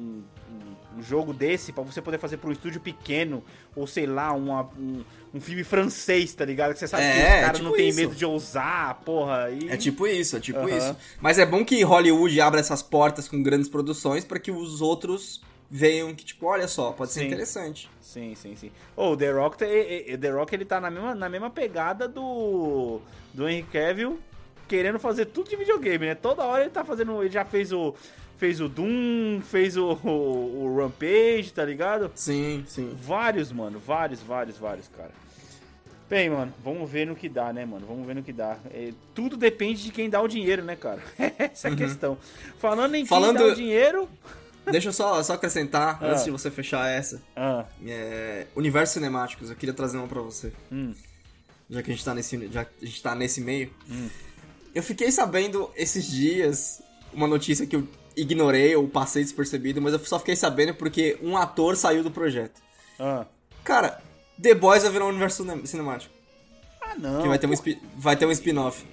um, um jogo desse pra você poder fazer pro estúdio pequeno, ou sei lá, uma, um, um filme francês, tá ligado? Que você sabe É, que os é caras tipo não tem isso. medo de ousar, porra. E... É tipo isso, é tipo Aham. isso. Mas é bom que Hollywood abra essas portas com grandes produções pra que os outros venham que, tipo, olha só, pode ser Sim. interessante. Sim, sim, sim. Ô, o The Rock, tá- The Rock ele tá na mesma, na mesma pegada do do Henry Cavill, querendo fazer tudo de videogame, né? Toda hora ele tá fazendo, ele já fez o fez o Doom, fez o, o, o Rampage, tá ligado? Sim, sim. Vários, mano, vários, vários, vários, cara. Bem, mano, vamos ver no que dá, né, mano? Vamos ver no que dá. É, tudo depende de quem dá o dinheiro, né, cara? Essa é a questão. Falando em Uhum. Falando- quem dá o dinheiro... Deixa eu só, só acrescentar, Ah. antes de você fechar essa. Ah, É, universos cinemáticos, eu queria trazer uma pra você. Hum. Já que a gente tá nesse, já a gente tá nesse meio. Eu fiquei sabendo esses dias uma notícia que eu ignorei ou passei despercebido, mas eu só fiquei sabendo porque um ator saiu do projeto. ah. Cara, The Boys vai virar um universo cine- cinemático. Ah, não. Que vai ter um, vai ter um spin-off.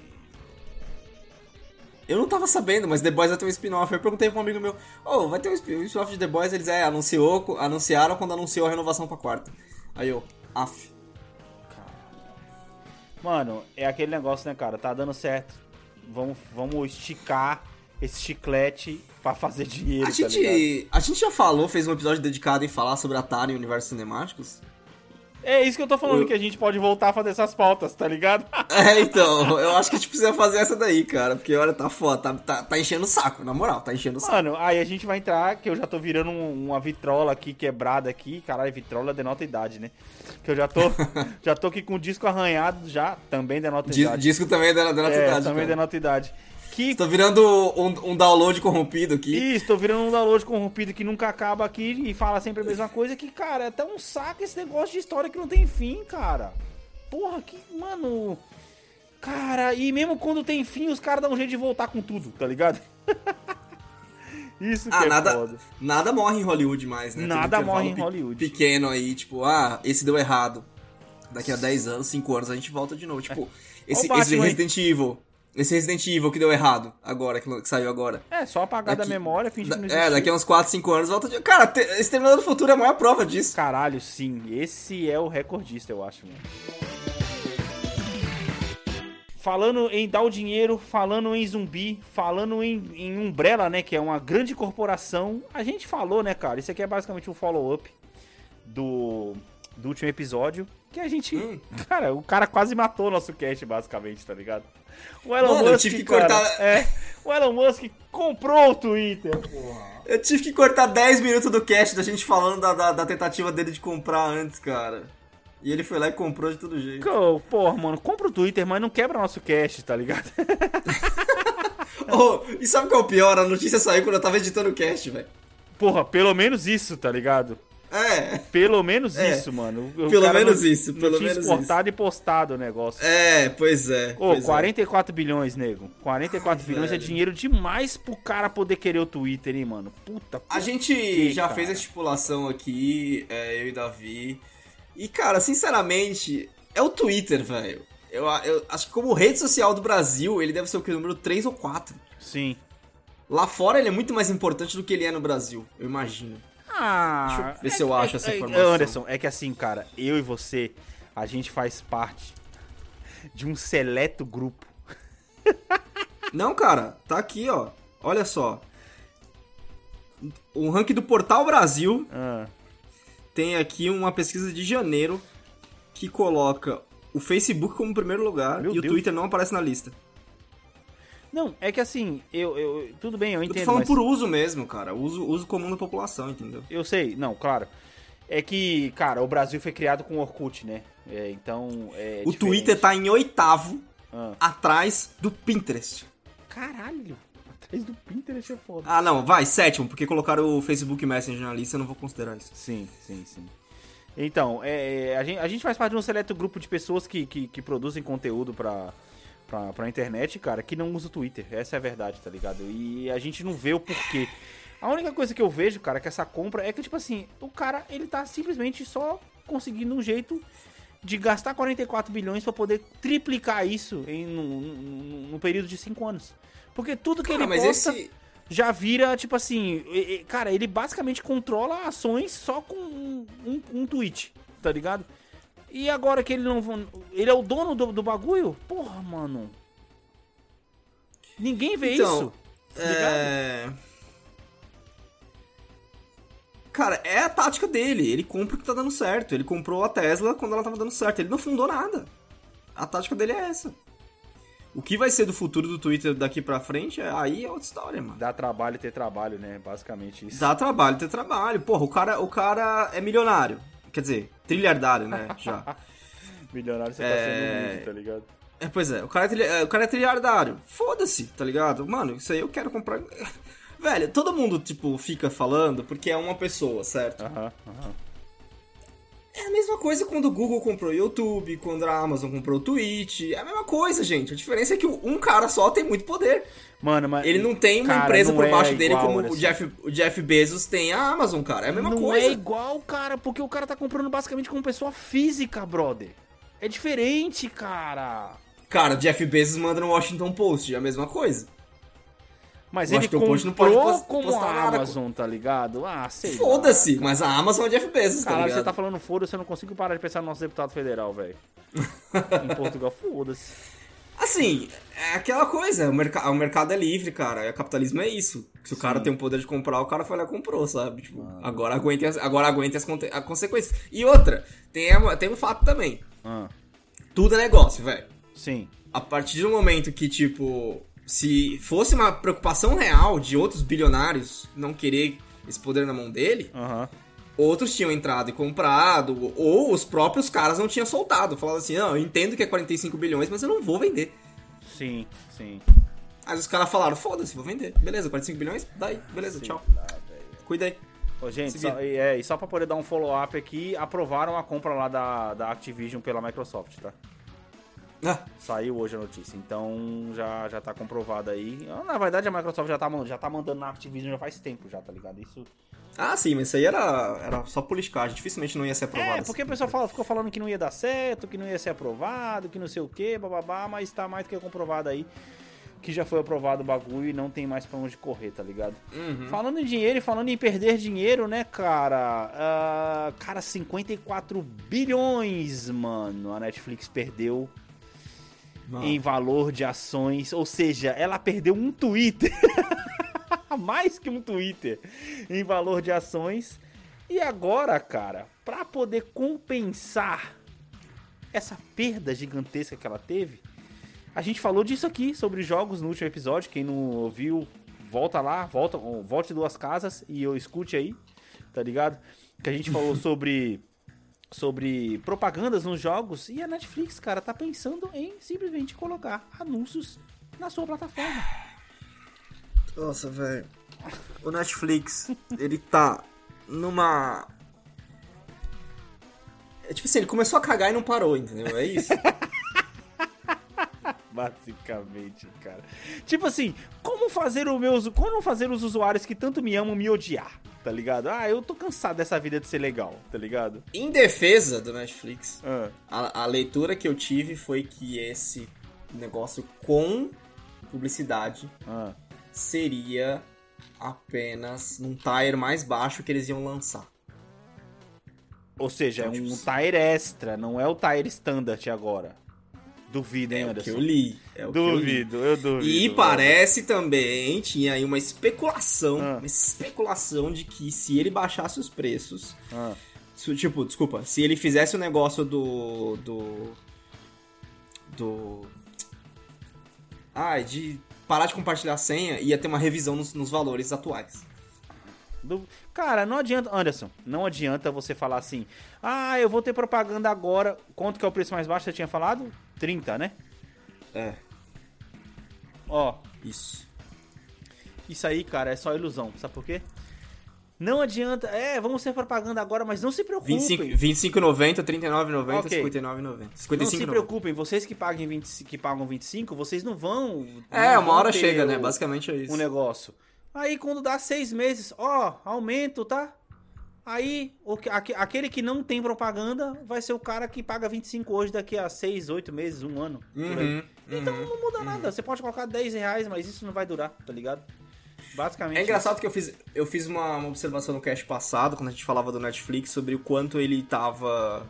Eu não tava sabendo, mas The Boys vai ter um spin-off. Eu perguntei pra um amigo meu, ô, vai ter um spin- spin-off de The Boys? Eles, é, anunciou, anunciaram quando anunciou a renovação pra quarta. Aí eu, af. Mano, é aquele negócio, né, cara? Tá dando certo. Vamos, vamos esticar esse chiclete pra fazer dinheiro, A tá gente, a gente já falou, fez um episódio dedicado em falar sobre Atari e universos cinemáticos? É isso que eu tô falando, Eu- que a gente pode voltar a fazer essas pautas, tá ligado? É, então, eu acho que a gente precisa fazer essa daí, cara. Porque, olha, tá foda, tá, tá, tá enchendo o saco, na moral, tá enchendo o saco. Mano, aí a gente vai entrar, que eu já tô virando um- uma vitrola aqui quebrada aqui. Caralho, vitrola denota idade, né? Que eu já tô, já tô aqui com o disco arranhado já, também denota Di- idade. disco também é da, da é, cidade, também cara. denota idade. Que Tô virando um, um download corrompido aqui. Isso, tô virando um download corrompido que nunca acaba aqui e fala sempre a mesma coisa. Que, cara, é até um saco esse negócio de história que não tem fim, cara. Porra, que. Mano. Cara, e mesmo quando tem fim, os caras dão um jeito de voltar com tudo, tá ligado? Isso que Ah, é nada, foda. nada morre em Hollywood mais, né? Um Nada intervalo morre em Hollywood. Pequeno aí, tipo, ah, esse deu errado. Daqui a 10 anos, 5 anos, a gente volta de novo. Tipo, esse, Batman esse aí. Resident Evil. Esse Resident Evil que deu errado agora, que que saiu agora. É, só apagar da Daqui- memória, fingir Da- que não é, daqui a uns 4, 5 anos volta de. Cara, te, Exterminador do Futuro é a maior prova disso. Caralho, sim. Esse é o recordista, eu acho, mano. Falando em dar o dinheiro, falando em zumbi, falando em, em Umbrella, né? Que é uma grande corporação. A gente falou, né, cara? Isso aqui é basicamente um follow-up do, do último episódio. Que a gente. Hum. Cara, o cara quase matou o nosso cast, basicamente, tá ligado? O Elon Mano, eu Musk. tive que cara, cortar- É. O Elon Musk comprou o Twitter, porra. Eu tive que cortar 10 minutos do cast da gente falando da, da, da tentativa dele de comprar antes, cara. E ele foi lá e comprou de todo jeito. Porra, mano, compra o Twitter, mas não quebra nosso cast, tá ligado? Oh, e sabe qual é o pior? A notícia saiu quando eu tava editando o cast, velho. Porra, pelo menos isso, tá ligado? É. Pelo menos É, isso, mano. O pelo menos não- isso, não pelo tinha menos exportado e postado o negócio. É, pois é. Ô, pois é. 44 bilhões, nego. 44 bilhões é velho. dinheiro demais pro cara poder querer o Twitter, hein, mano. Puta A gente que, já cara? fez a estipulação aqui, é, eu e Davi. E, cara, sinceramente, é o Twitter, velho. Eu, eu acho que como rede social do Brasil, ele deve ser o que? Número 3 ou 4. Sim. Lá fora ele é muito mais importante do que ele é no Brasil, eu imagino. Ah, Deixa eu ver se eu acho essa é- informação. Anderson, é que assim, cara, eu e você, a gente faz parte de um seleto grupo. Não, cara, tá aqui, ó. Olha só. O ranking do Portal Brasil Ah, tem aqui uma pesquisa de janeiro que coloca o Facebook como primeiro lugar Meu e o Deus. Twitter não aparece na lista. Não, é que assim, eu, eu tudo bem, eu Eu tô entendo, falando mas por uso mesmo, cara. Uso, uso comum da população, entendeu? eu sei, não, claro. É que, cara, o Brasil foi criado com Orkut, né? É, então, é o diferente. Twitter tá em oitavo, Ah. atrás do Pinterest. Caralho, atrás do Pinterest é foda. Ah, não, vai, sétimo, porque colocaram o Facebook Messenger na lista, eu não vou considerar isso. Sim, sim, sim. Então, é, a, gente, a gente faz parte de um seleto grupo de pessoas que, que, que produzem conteúdo pra, pra, pra internet, cara, que não usa o Twitter. Essa é a verdade, tá ligado? E a gente não vê o porquê. A única coisa que eu vejo, cara, que essa compra é que, tipo assim, o cara, ele tá simplesmente só conseguindo um jeito de gastar 44 bilhões pra poder triplicar isso em no período de 5 anos. Porque tudo que Cara, ele posta esse. já vira, tipo assim, cara, ele basicamente controla ações só com um, um, um tweet, tá ligado? E agora que ele não. Ele é o dono do, do bagulho? Porra, mano. Ninguém vê Então, isso. tá ligado? É. Cara, é a tática dele. Ele compra o que tá dando certo. Ele comprou a Tesla quando ela tava dando certo. Ele não fundou nada. A tática dele é essa. O que vai ser do futuro do Twitter daqui pra frente, é- aí é outra história, mano. Dá trabalho ter trabalho, né? Basicamente isso. Dá trabalho ter trabalho. Porra, o cara, o cara é milionário. Quer dizer, trilhardário, né? Já. Milionário você tá É. sendo muito, tá ligado? É, pois é, o cara é, trilha- é, o cara é trilhardário. Foda-se, tá ligado? Mano, isso aí eu quero comprar. Velho, todo mundo, tipo, fica falando porque é uma pessoa, certo? Aham, aham. É a mesma coisa quando o Google comprou o YouTube, quando a Amazon comprou o Twitch. É a mesma coisa, gente. A diferença é que um cara só tem muito poder. Mano, mas. Ele não tem uma Cara, empresa não por é baixo dele igual, como o só. Jeff, o Jeff Bezos tem a Amazon, cara. É a mesma não coisa. é igual, cara, porque o cara tá comprando basicamente como pessoa física, brother. É diferente, cara. Cara, o Jeff Bezos manda no Washington Post, é a mesma coisa. Mas ele Post não pode comprou como a nada, Amazon, tá ligado? Ah, sei Foda-se, cara. mas a Amazon é Jeff Bezos, tá Caralho, ligado? você tá falando foda-se, eu não consigo parar de pensar no nosso deputado federal, velho. em Portugal, foda-se. Assim, é aquela coisa, o, merca- o mercado é livre, cara. O capitalismo é isso. Se o cara tem o poder de comprar, o cara foi lá e comprou, sabe? Tipo, agora aguente as, agora aguente as, as consequências. E outra, tem, tem um fato também. Ah, Tudo é negócio, velho. sim. A partir do momento que, tipo, se fosse uma preocupação real de outros bilionários não querer esse poder na mão dele, Aham. outros tinham entrado e comprado, ou os próprios caras não tinham soltado. Falado assim, não, eu entendo que é 45 bilhões, mas eu não vou vender. Sim, sim. Aí os caras falaram, foda-se, vou vender. Beleza, 45 bilhões? Daí, beleza, tchau. Cuida aí. Ô, gente, só, e, é, e só pra poder dar um follow-up aqui, aprovaram a compra lá da, da Activision pela Microsoft, tá? Ah, Saiu hoje a notícia, então já, já tá comprovado aí. Ah, Na verdade, a Microsoft já tá, já tá mandando na Activision já faz tempo já, tá ligado? Isso... ah, sim, mas isso aí era, era só politicagem, dificilmente não ia ser aprovado. É, porque o pessoal fala- ficou falando que não ia dar certo, que não ia ser aprovado, que não sei o que, bababá, mas tá mais do que comprovado aí que já foi aprovado o bagulho e não tem mais pra onde correr, tá ligado? Falando em dinheiro e falando em perder dinheiro, né, cara? Ah, cara, 54 bilhões, mano, a Netflix perdeu Em valor de ações, ou seja, ela perdeu um Twitter, mais que um Twitter, em valor de ações. E agora, cara, pra poder compensar essa perda gigantesca que ela teve, a gente falou disso aqui sobre jogos no último episódio. Quem não ouviu, volta lá, volta, volte duas casas e eu escute aí, tá ligado? Que a gente falou sobre sobre propagandas nos jogos e a Netflix, cara, tá pensando em simplesmente colocar anúncios na sua plataforma. Nossa, velho. O Netflix, ele tá numa. É tipo assim, ele começou a cagar e não parou, entendeu? É isso. Basicamente, cara. Tipo assim, como fazer o meus, como fazer os usuários que tanto me amam me odiar, tá ligado? Ah, eu tô cansado dessa vida de ser legal, tá ligado? em defesa do Netflix, Ah, a, a leitura que eu tive foi que esse negócio com publicidade ah. seria apenas num tier mais baixo que eles iam lançar. Ou seja, é Então, um tipo, tire extra, não é o tire standard agora. Duvido, hein, É o que Anderson? eu li. É o que eu li. Duvido, eu duvido. E velho. parece também, tinha aí uma especulação, Ah. uma especulação de que se ele baixasse os preços, Ah, se- tipo, desculpa, se ele fizesse o negócio do do do ai, de parar de compartilhar a senha, ia ter uma revisão nos, nos valores atuais. Cara, não adianta, Anderson, não adianta você falar assim, ah, eu vou ter propaganda agora. Quanto que é o preço mais baixo que você tinha falado? 30, né? É, Ó, isso. Isso aí, cara, é só ilusão. Sabe por quê? Não adianta. É, vamos ser propaganda agora, mas não se preocupem. 25 25,90, 39,90, Ok. 59,90. não se 55,90. preocupem, vocês que, paguem 20, que pagam 25, vocês não vão. É, não uma vão hora chega, né? o- Basicamente é isso. Um negócio. Aí quando dá seis meses, ó, aumento, tá? Aí, aquele que não tem propaganda vai ser o cara que paga 25 hoje daqui a 6, 8 meses, um ano. aí. Uhum, Então não muda nada. Você pode colocar 10 reais, mas isso não vai durar, tá ligado? Basicamente. É engraçado que eu fiz, eu fiz uma, uma observação no cast passado, quando a gente falava do Netflix, sobre o quanto ele tava.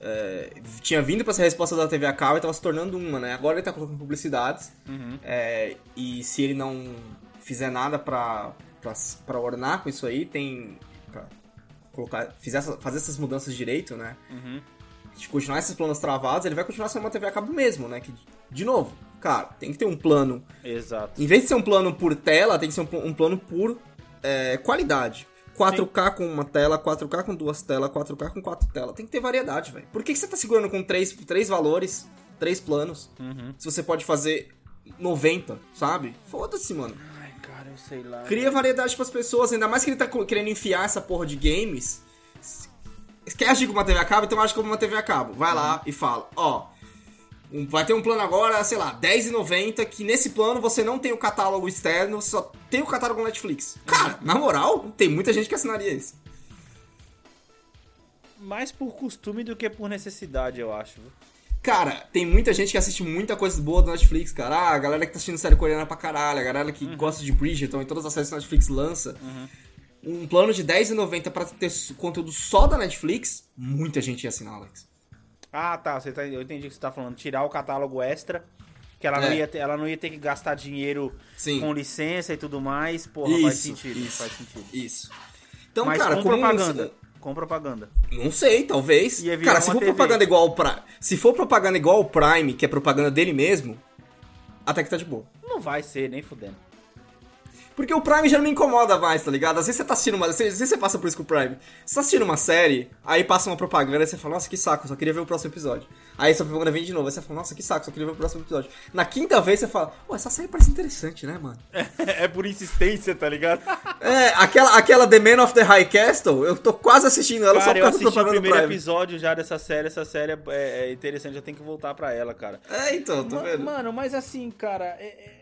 é, tinha vindo pra ser a resposta da TV a cabo e tava se tornando uma, né? Agora ele tá colocando publicidades. Uhum. é, e se ele não fizer nada pra, pra, pra ornar com isso aí, tem. Pra colocar, fizer essa- fazer essas mudanças direito, né? Uhum. De continuar esses planos travados, ele vai continuar sendo uma TV a cabo mesmo, né? Que, de novo, cara, tem que ter um plano Exato. em vez de ser um plano por tela, tem que ser um, um plano por é, qualidade. 4K com uma tela, 4K com duas telas, 4K com quatro telas. Tem que ter variedade, velho. Por que, que você tá segurando com três, três valores, três planos, Uhum. se você pode fazer 90, sabe? Foda-se, mano. Sei lá. Cria variedade pras pessoas, ainda mais que ele tá querendo enfiar essa porra de games. Quer agir como uma TV a cabo? Então age como uma TV a cabo. Vai lá e fala, ó, um- vai ter um plano agora, sei lá, R$10,90, que nesse plano você não tem o catálogo externo, você só tem o catálogo Netflix. Cara, na moral, tem muita gente que assinaria isso. Mais por costume do que por necessidade, eu acho. Cara, tem muita gente que assiste muita coisa boa do Netflix, cara. Ah, a galera que tá assistindo série coreana pra caralho, a galera que gosta de Bridgerton e todas as séries que a Netflix lança. Um plano de R$10,90 pra ter conteúdo só da Netflix, muita gente ia assinar, Alex. Ah, tá. Você tá eu entendi o que você tá falando. Tirar o catálogo extra. Que ela, não, É. ia ter, ela não ia ter que gastar dinheiro Sim. com licença e tudo mais. Porra, faz Isso, sentido. isso. Faz sentido. Isso. Então, Mas cara, com como um- propaganda. Com propaganda. Não sei, talvez. Cara, se for TV. propaganda igual ao Prime. Se for propaganda igual ao Prime, que é propaganda dele mesmo, até que tá de boa. Não vai ser, nem fudendo. Porque o Prime já não me incomoda mais, tá ligado? Às vezes você tá assistindo uma. Às vezes você passa por isso com o Prime. Você tá assistindo uma série, aí passa uma propaganda e você fala, nossa, que saco, só queria ver o próximo episódio. Aí essa propaganda vem de novo, aí você fala, nossa, que saco, só queria ver o próximo episódio. Na quinta vez você fala, pô, essa série parece interessante, né, mano? é por insistência, tá ligado? É, aquela, aquela The Man of the High Castle, eu tô quase assistindo ela só Cara, por eu causa da assisti o primeiro Prime. episódio já dessa série. Essa série é, é interessante, eu tenho que voltar pra ela, cara. É, então, tô Ma- vendo. Mano, mas assim, cara, é- é- eu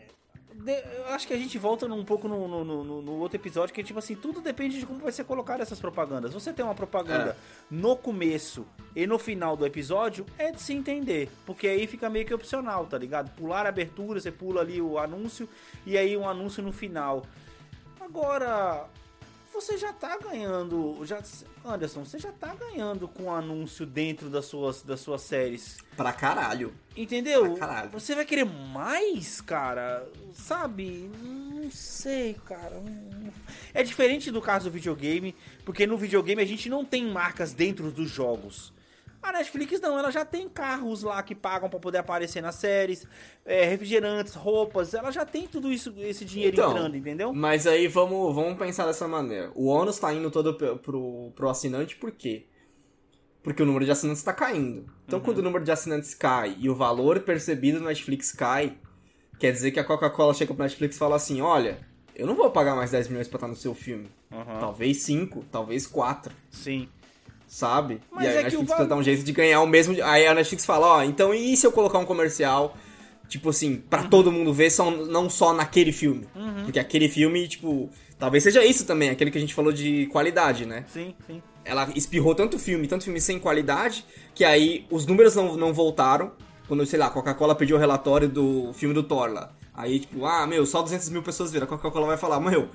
acho que a gente volta num pouco no, no- no- no outro episódio, que tipo assim, tudo depende de como vai ser colocado essas propagandas. Você tem uma propaganda É. no começo e no final do episódio, é de se entender. Porque aí fica meio que opcional, tá ligado? Pular a abertura, você pula ali o anúncio e aí um anúncio no final. Agora, você já tá ganhando. Já, Anderson, você já tá ganhando com anúncio dentro das suas, das suas séries. Pra caralho. Entendeu? Pra caralho. Você vai querer mais, cara? Sabe? Não sei, cara. É diferente do caso do videogame, porque no videogame a gente não tem marcas dentro dos jogos. A Netflix não, ela já tem carros lá que pagam pra poder aparecer nas séries, é, refrigerantes, roupas, ela já tem tudo isso, esse dinheiro Então, entrando, entendeu? Mas aí vamos, vamos pensar dessa maneira. O ônus tá indo todo pro, pro, assinante por quê? Porque o número de assinantes tá caindo. Então Uhum. quando o número de assinantes cai e o valor percebido no Netflix cai, quer dizer que a Coca-Cola chega pro Netflix e fala assim, olha, eu não vou pagar mais 10 milhões pra estar no seu filme. Aham. Talvez 5, talvez 4, Sim. Sabe? Mas e aí é a que o Netflix precisa dar um jeito de ganhar o mesmo... Aí a Netflix fala, ó, então e se eu colocar um comercial... Tipo assim, pra todo mundo ver, só, não só naquele filme. Porque aquele filme, tipo, talvez seja isso também, aquele que a gente falou de qualidade, né? Sim, sim. Ela espirrou tanto filme, tanto filme sem qualidade, que aí os números não, não voltaram. Quando, sei lá, a Coca-Cola pediu o relatório do filme do Thor lá. Aí, tipo, ah, meu, só 200 mil pessoas viram. A Coca-Cola vai falar, meu,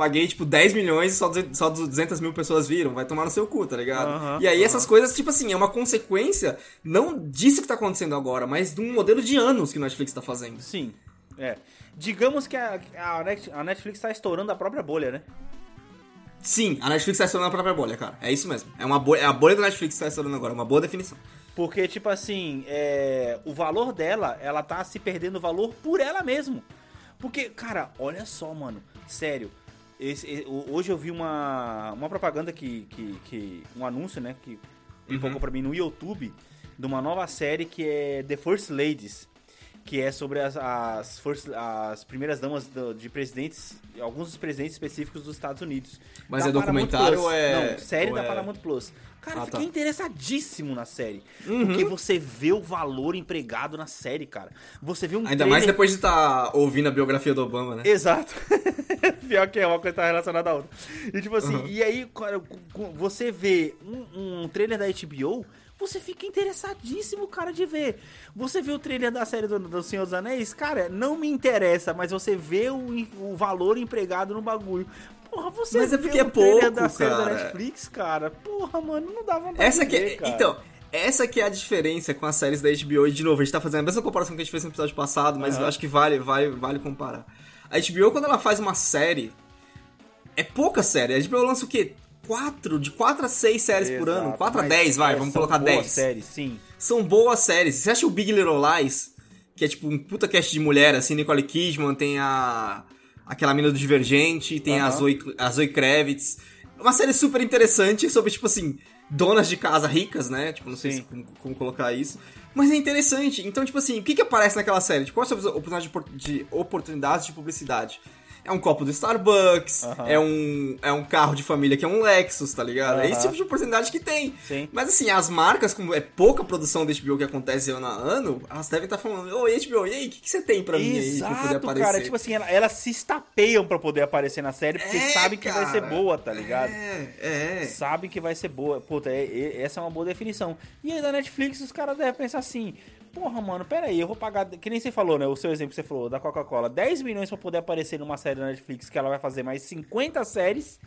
paguei, tipo, 10 milhões e só 200 só 200 mil pessoas viram. Vai tomar no seu cu, tá ligado? Aham, e aí aham. essas coisas, tipo assim, é uma consequência, não disso que tá acontecendo agora, mas de um modelo de anos que o Netflix tá fazendo. Sim. É. Digamos que a, a Net- a Netflix tá estourando a própria bolha, né? Sim, a Netflix tá estourando a própria bolha, cara. É isso mesmo. É, uma bolha, é a bolha da Netflix que tá estourando agora, uma boa definição. Porque, tipo assim, é, o valor dela, ela tá se perdendo valor por ela mesmo. Porque, cara, olha só, mano. Sério. Esse- hoje eu vi uma, uma propaganda que, que, que- Um anúncio, né? Que pipocou pra mim no YouTube. De uma nova série que é The First Ladies. que é sobre as, as, forças, as primeiras damas do- de presidentes, alguns dos presidentes específicos dos Estados Unidos. Mas Da é documentário ou é- Não, série ou da é- Paramount Plus. Cara, Ah, fiquei tá. interessadíssimo na série. Uhum. Porque você vê o valor empregado na série, cara. Você vê um Ainda mais trailer- depois de estar ouvindo a biografia do Obama, né? Exato. Pior que é, uma coisa tá relacionada à outra. E tipo assim, Uhum. e aí, cara, você vê um, um trailer da HBO, você fica interessadíssimo, cara, de ver. Você vê o trailer da série do, do Senhor dos Anéis, cara, não me interessa, mas você vê o, o valor empregado no bagulho. Porra, você Mas é porque é pouco, da série da cara. Netflix, cara. Porra, mano, não dá vontade Essa de que ver, é, cara. então, essa que é a diferença com as séries da HBO. E de novo, a gente tá fazendo a mesma comparação que a gente fez no episódio passado, mas eu acho que vale, vale, vale comparar. A HBO, quando ela faz uma série, é pouca série. A HBO lança o quê? Quatro, de 4 a 6 séries por ano. Exato, 4 a 10, vai, é, vamos são colocar boas 10. séries, sim. São boas séries. Você acha o Big Little Lies, que é tipo um puta cast de mulher, assim, Nicole Kidman, tem a. aquela mina do Divergente, tem a, Aham. Zoe, a Zoe Kravitz. Uma série super interessante sobre, tipo assim, donas de casa ricas, né? Tipo, não sei se, como, como colocar isso. Mas é interessante. Então, tipo assim, o que que aparece naquela série? Tipo, quais são as oportunidades de, de oportunidades de publicidade? É um copo do Starbucks, é, um, é um carro de família que é um Lexus, tá ligado? É esse tipo de oportunidade que tem. Sim. Mas assim, as marcas, como é pouca produção da HBO que acontece ano a ano, elas devem estar falando, ô HBO, e aí, o que, que você tem pra mim aí pra poder aparecer? cara. Tipo assim, ela- elas se estapeiam pra poder aparecer na série, porque É, sabem que vai ser cara. boa, tá ligado? É, é. Sabem que vai ser boa. Puta, é- é- essa é uma boa definição. E aí da Netflix, os caras devem pensar assim: porra, mano, pera aí, eu vou pagar. Que nem você falou, né? O seu exemplo que você falou da Coca-Cola: 10 milhões pra poder aparecer numa série da Netflix que ela vai fazer mais 50 séries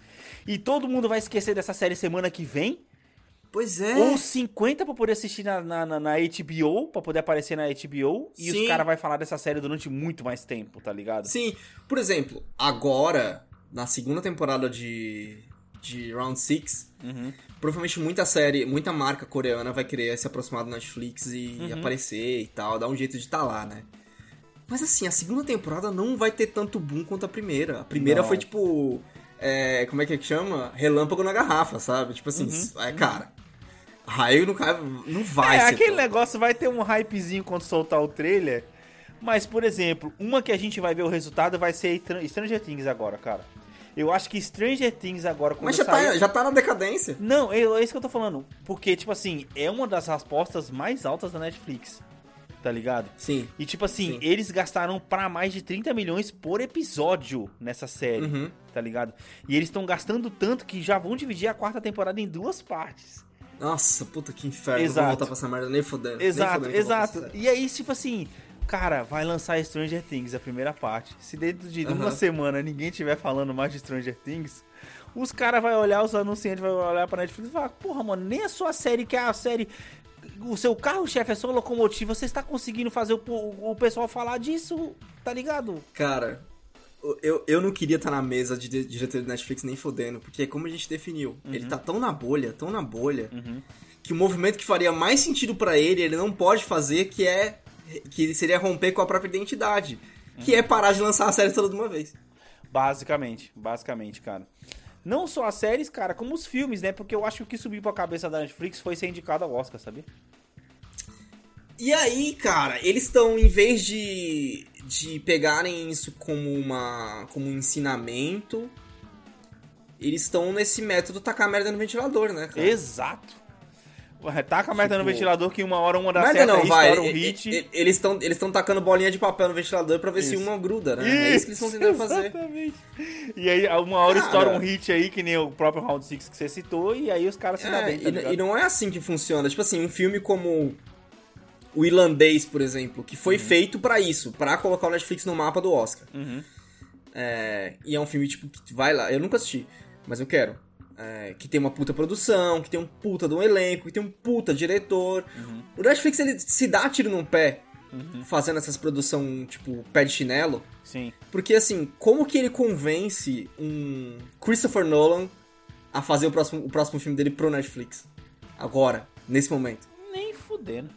e todo mundo vai esquecer dessa série semana que vem. Pois é. Ou 50 pra poder assistir na, na, na- na HBO, pra poder aparecer na HBO. E Sim. os caras vão falar dessa série durante muito mais tempo, tá ligado? Sim, por exemplo, agora, na segunda temporada de, de Round 6, Uhum. provavelmente muita série, muita marca coreana vai querer se aproximar do Netflix e Uhum. aparecer e tal, dar um jeito de estar lá, né? Mas assim, a segunda temporada não vai ter tanto boom quanto a primeira. A primeira Não. foi tipo. é, como é que chama? Relâmpago na garrafa, sabe? Tipo assim, é, cara. Raio não, cai, não vai Uhum. é, ser. aquele tão- negócio vai ter um hypezinho quando soltar o trailer. Mas, por exemplo, uma que a gente vai ver o resultado vai ser Stran- Stranger Things agora, cara. Eu acho que Stranger Things agora, Mas já sair... tá, já tá na decadência. Não, é, é isso que eu tô falando. Porque, tipo assim, é uma das apostas mais altas da Netflix. Tá ligado? Sim. E tipo assim, Sim. eles gastaram pra mais de 30 milhões por episódio nessa série, Uhum. tá ligado? E eles estão gastando tanto que já vão dividir a quarta temporada em duas partes. Nossa, puta que inferno. Exato. vou voltar pra essa merda nem fodendo. nem Exato, fodendo vou exato. E aí, tipo assim, cara, vai lançar Stranger Things, a primeira parte. Se dentro de uma Aham. semana ninguém tiver falando mais de Stranger Things, os caras vão olhar, os anunciantes vão olhar pra Netflix e falar, porra, mano, nem a sua série, que é a série. O seu carro-chefe é sua locomotiva, você está conseguindo fazer o, o, o pessoal falar disso, tá ligado? Cara, eu, eu não queria estar na mesa de diretor de Netflix nem fodendo, porque como a gente definiu, Uhum. ele tá tão na bolha, tão na bolha, que o movimento que faria mais sentido pra ele, ele não pode fazer, que é que seria romper com a própria identidade, que é parar de lançar a série toda de uma vez. Basicamente, basicamente, cara. Não só as séries, cara, como os filmes, né? Porque eu acho que o que subiu pra cabeça da Netflix foi ser indicado ao Oscar, sabia? E aí, cara, eles estão, em vez de, de pegarem isso como, uma, como um ensinamento, eles estão nesse método tacar merda no ventilador, né, cara? Exato. Taca a merda no Tipo, ventilador que uma hora uma dá Merda certo, não, aí vai. um E- hit. e- Eles estão eles tão tacando bolinha de papel no ventilador pra ver se Isso. uma gruda, né? é isso que eles estão tentando fazer. Exatamente. E aí, uma hora Cara. estoura um hit aí, que nem o próprio Round 6 que você citou, e aí os caras se dão É, bem, tá e, e não é assim que funciona. Tipo assim, um filme como o Irlandês, por exemplo, que Uhum. foi feito pra isso, pra colocar o Netflix no mapa do Oscar. Uhum. É, e é um filme, tipo, que vai lá. Eu nunca assisti, mas eu quero. É, que tem uma puta produção, que tem um puta de um elenco, que tem um puta diretor. Uhum. O Netflix, ele se dá tiro no pé fazendo essas produção, tipo, pé de chinelo. Sim. Porque, assim, como que ele convence um Christopher Nolan a fazer o próximo, o próximo filme dele pro Netflix? Agora, nesse momento. Nem fudendo.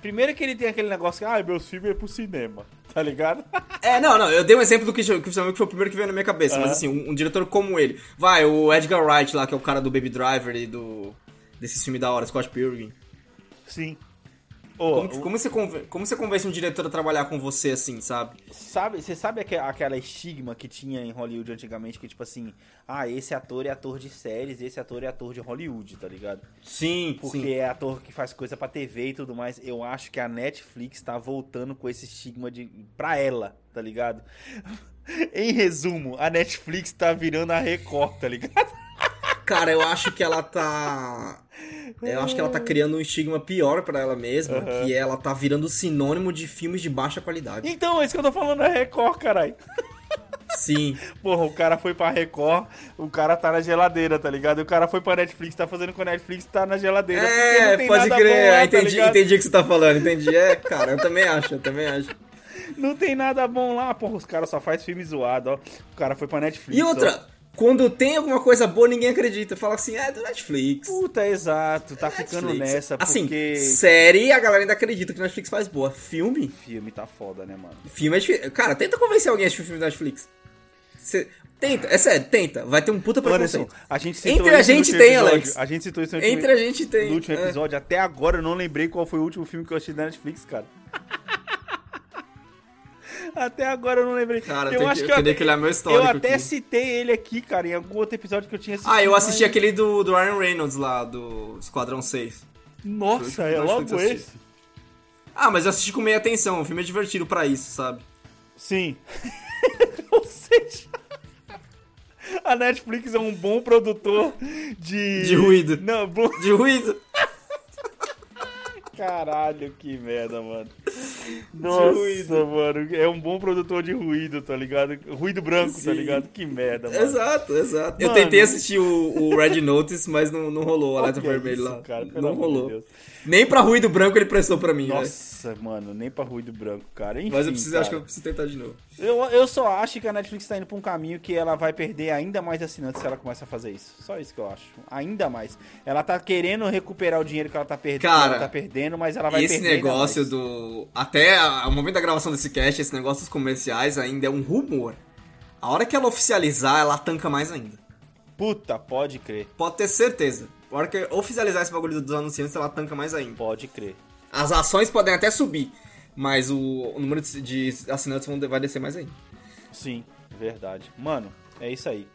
Primeiro que ele tem aquele negócio que, ah, meus filmes é pro cinema, tá ligado? É, não, não, eu dei um exemplo do Christian Christian Bale, que foi o primeiro que veio na minha cabeça, mas Aham. assim, um, um diretor como ele. Vai, o Edgar Wright lá, que é o cara do Baby Driver e do. desses filmes da hora, Scott Pilgrim. Sim. Ô, como, o- como, você conven- como você convence um diretor a trabalhar com você assim, sabe? Sabe, você sabe aque- aquela estigma que tinha em Hollywood antigamente, que tipo assim, ah, esse ator é ator de séries, esse ator é ator de Hollywood, tá ligado? Sim, Porque é ator que faz coisa pra TV e tudo mais. Eu acho que a Netflix tá voltando com esse estigma de pra ela, tá ligado? em resumo, a Netflix tá virando a Record, tá ligado? Cara, eu acho que ela tá. Eu acho que ela tá criando um estigma pior pra ela mesma, que ela tá virando sinônimo de filmes de baixa qualidade. Então, é isso que eu tô falando, é Record, caralho. Sim. Porra, o cara foi pra Record, o cara tá na geladeira, tá ligado? O cara foi pra Netflix, tá fazendo com a Netflix, tá na geladeira. É, pode crer. lá, tá entendi, ligado? entendi o que você tá falando, entendi. É, cara, eu também acho, eu também acho. Não tem nada bom lá, porra. Os caras só fazem filme zoado, ó. O cara foi pra Netflix. E outra, quando tem alguma coisa boa, ninguém acredita. Fala assim, é do Netflix. Puta, exato. Tá ficando Netflix. nessa, Assim, porque... série, a galera ainda acredita que Netflix faz boa. Filme? Filme tá foda, né, mano? Filme é difícil. Cara, tenta convencer alguém a assistir o filme da Netflix. Cê- Tenta, é sério, tenta. Vai ter um puta Anderson, preconceito. a gente citou Entre a gente tem, episódio. Alex. A gente citou isso no último, Entre a gente tem. no último é. episódio. Até agora eu não lembrei qual foi o último filme que eu assisti da Netflix, cara. Até agora eu não lembrei. Cara, eu acho que- que eu que olhar meu histórico Eu até aqui. citei ele aqui, cara, em algum outro episódio que eu tinha assistido. Ah, eu assisti mas- aquele do, do Ryan Reynolds lá, do Esquadrão 6. Nossa, é logo esse. Ah, mas eu assisti com meia atenção. O filme é divertido pra isso, sabe? Sim. Ou seja, a Netflix é um bom produtor de. De ruído. Não, bom. De ruído. Caralho, que merda, mano. Nossa, mano. É um bom produtor de ruído, tá ligado? Ruído branco, tá Sim. ligado? Que merda, mano. Exato, exato. Eu Mano. tentei assistir o, o Red Notice, mas não, não rolou. O alerta é vermelho isso, lá. cara? Não de rolou. Nem pra ruído branco ele prestou pra mim, velho. Nossa, mano, nem pra ruído branco, cara. Enfim, Mas eu preciso, acho que cara. eu preciso tentar de novo. eu... eu só acho que a Netflix tá indo pra um caminho que ela vai perder ainda mais assinantes se ela começar a fazer isso. Só isso que eu acho. Ainda mais. Ela tá querendo recuperar o dinheiro que ela tá, per... Cara, tá perdendo, mas ela vai esse perder ainda negócio do. Até o momento da gravação desse cast, esse negócio dos comerciais ainda é um rumor. A hora que ela oficializar, ela tanca mais ainda. Puta, pode crer. Pode ter certeza. A hora que oficializar esse bagulho dos anunciantes, ela tanca mais ainda. Pode crer. As ações podem até subir, mas o, o número de, de assinantes vão, vai descer mais ainda. Sim, verdade. Mano, é isso aí.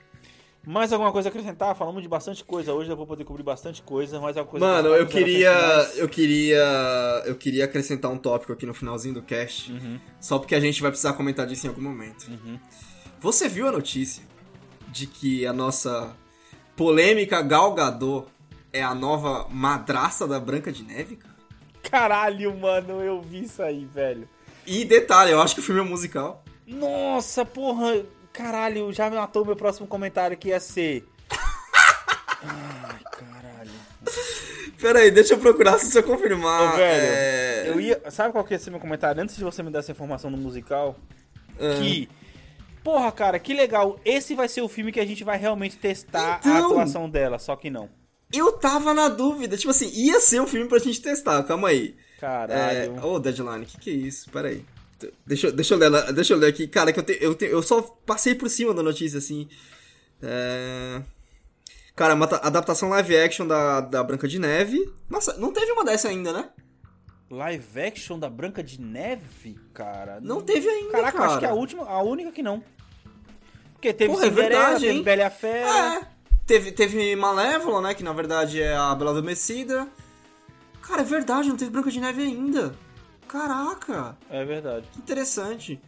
Mais alguma coisa a acrescentar? Falamos de bastante coisa hoje, eu vou poder cobrir bastante coisa, mas alguma coisa Mano, eu queria, eu queria, eu queria acrescentar um tópico aqui no finalzinho do cast, Uhum. só porque a gente vai precisar comentar disso em algum momento. Você viu a notícia de que a nossa polêmica Gal Gadot é a nova madraça da Branca de Neve? cara? Caralho, mano, eu vi isso aí, velho. E detalhe, eu acho que o filme é musical. Nossa, porra, caralho, já me matou meu próximo comentário que ia ser. Ai, caralho. Pera aí, deixa eu procurar se você confirmar. Ô, velho, é... eu ia. Sabe qual que ia ser meu comentário antes de você me dar essa informação no musical? Ah. Que. Porra, cara, que legal. Esse vai ser o filme que a gente vai realmente testar a Então. atuação dela, só que não. Eu tava na dúvida, tipo assim, ia ser um filme pra gente testar, calma aí. É... Caralho. Ô, Deadline, que que é isso? Pera aí. Deixa, eu- deixa, eu ler, deixa eu ler aqui. Cara, que eu, te- eu, te- eu só passei por cima da notícia, assim. É... Cara, uma ta- adaptação live action da, da Branca de Neve. Nossa, não teve uma dessa ainda, né? Live action da Branca de Neve, cara. Não teve ainda, Caraca, cara. acho que é a última, a única que não. Porque teve Porra, é Cinderela, verdade, teve hein? Bela a Fera. É. Teve, teve Malévola, né? Que na verdade é a Bela Adormecida. Cara, é verdade, não teve Branca de Neve ainda. Caraca. É, verdade. Que interessante.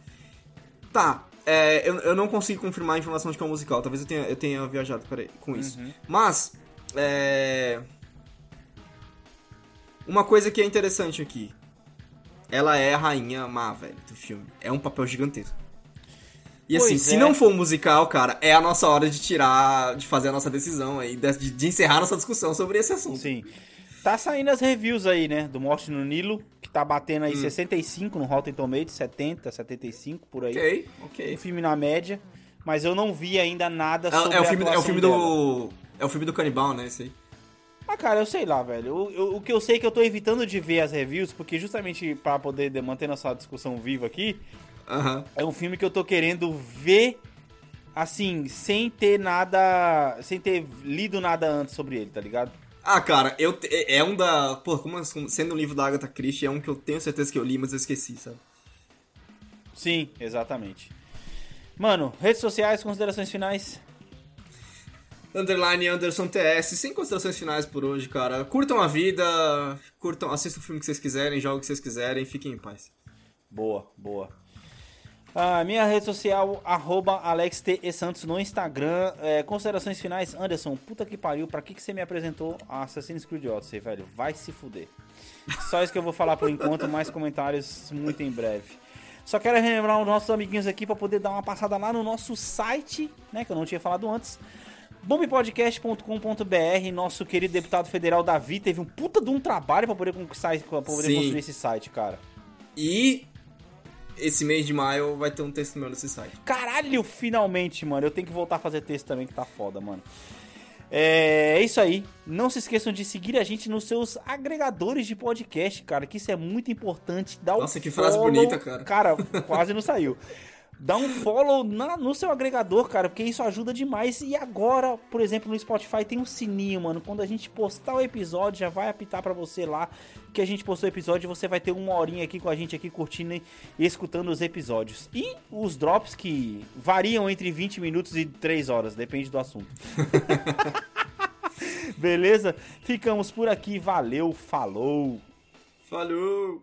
Tá, é, eu, eu não consigo confirmar a informação de que é um musical. Talvez eu tenha, eu tenha viajado peraí, com isso. Mas, é... Uma coisa que é interessante aqui. Ela é a rainha má, velho, do filme. É um papel gigantesco. E assim, Pois se é. não for um musical, cara, é a nossa hora de tirar, de fazer a nossa decisão aí, de, de encerrar nossa discussão sobre esse assunto. Sim. Tá saindo as reviews aí, né? Do Morte no Nilo, que tá batendo Hum. aí 65 no Rotten Tomatoes, 70, 75 por aí. Ok, Um ok. filme na média. Mas eu não vi ainda nada sobre É, é o filme, é o filme dela. do. É o filme do canibal, né? Esse aí. Ah, cara, eu sei lá, velho. O, eu- o que eu sei é que eu tô evitando de ver as reviews, porque justamente pra poder de- manter nossa discussão viva aqui, Aham. é um filme que eu tô querendo ver, assim, sem ter nada. sem ter lido nada antes sobre ele, tá ligado? Ah, cara, eu te- é é um da. Pô, como assim, sendo um livro da Agatha Christie, é um que eu tenho certeza que eu li, mas eu esqueci, sabe? Sim, exatamente. Mano, redes sociais, considerações finais. Underline Anderson TS, sem considerações finais por hoje, cara. Curtam a vida, curtam, assistam o filme que vocês quiserem, joguem o que vocês quiserem, fiquem em paz. Boa, boa. A minha rede social, arroba Alex T. E. Santos no Instagram. É, considerações finais, Anderson, puta que pariu, pra que, que você me apresentou a Assassin's Creed Odyssey, velho? Vai se fuder. Só isso que eu vou falar por enquanto, mais comentários muito em breve. Só quero relembrar os nossos amiguinhos aqui pra poder dar uma passada lá no nosso site, né, que eu não tinha falado antes. bombpodcast.com.br, nosso querido deputado federal Davi teve um puta de um trabalho pra poder conquistar, pra poder Sim. construir esse site, cara. E esse mês de maio vai ter um texto meu nesse site. Caralho, finalmente, mano. Eu tenho que voltar a fazer texto também, que tá foda, mano. É, é isso aí. Não se esqueçam de seguir a gente nos seus agregadores de podcast, cara, que isso é muito importante. Dá Nossa, que frase follow- bonita, cara. Cara, quase não saiu. Dá um follow na- no seu agregador, cara, porque isso ajuda demais. E agora, por exemplo, no Spotify tem um sininho, mano. Quando a gente postar o episódio, já vai apitar pra você lá que a gente postou o episódio. Você vai ter uma horinha aqui com a gente aqui curtindo e escutando os episódios. E os drops que variam entre 20 minutos e 3 horas, depende do assunto. Beleza? Ficamos por aqui. Valeu, falou! Falou!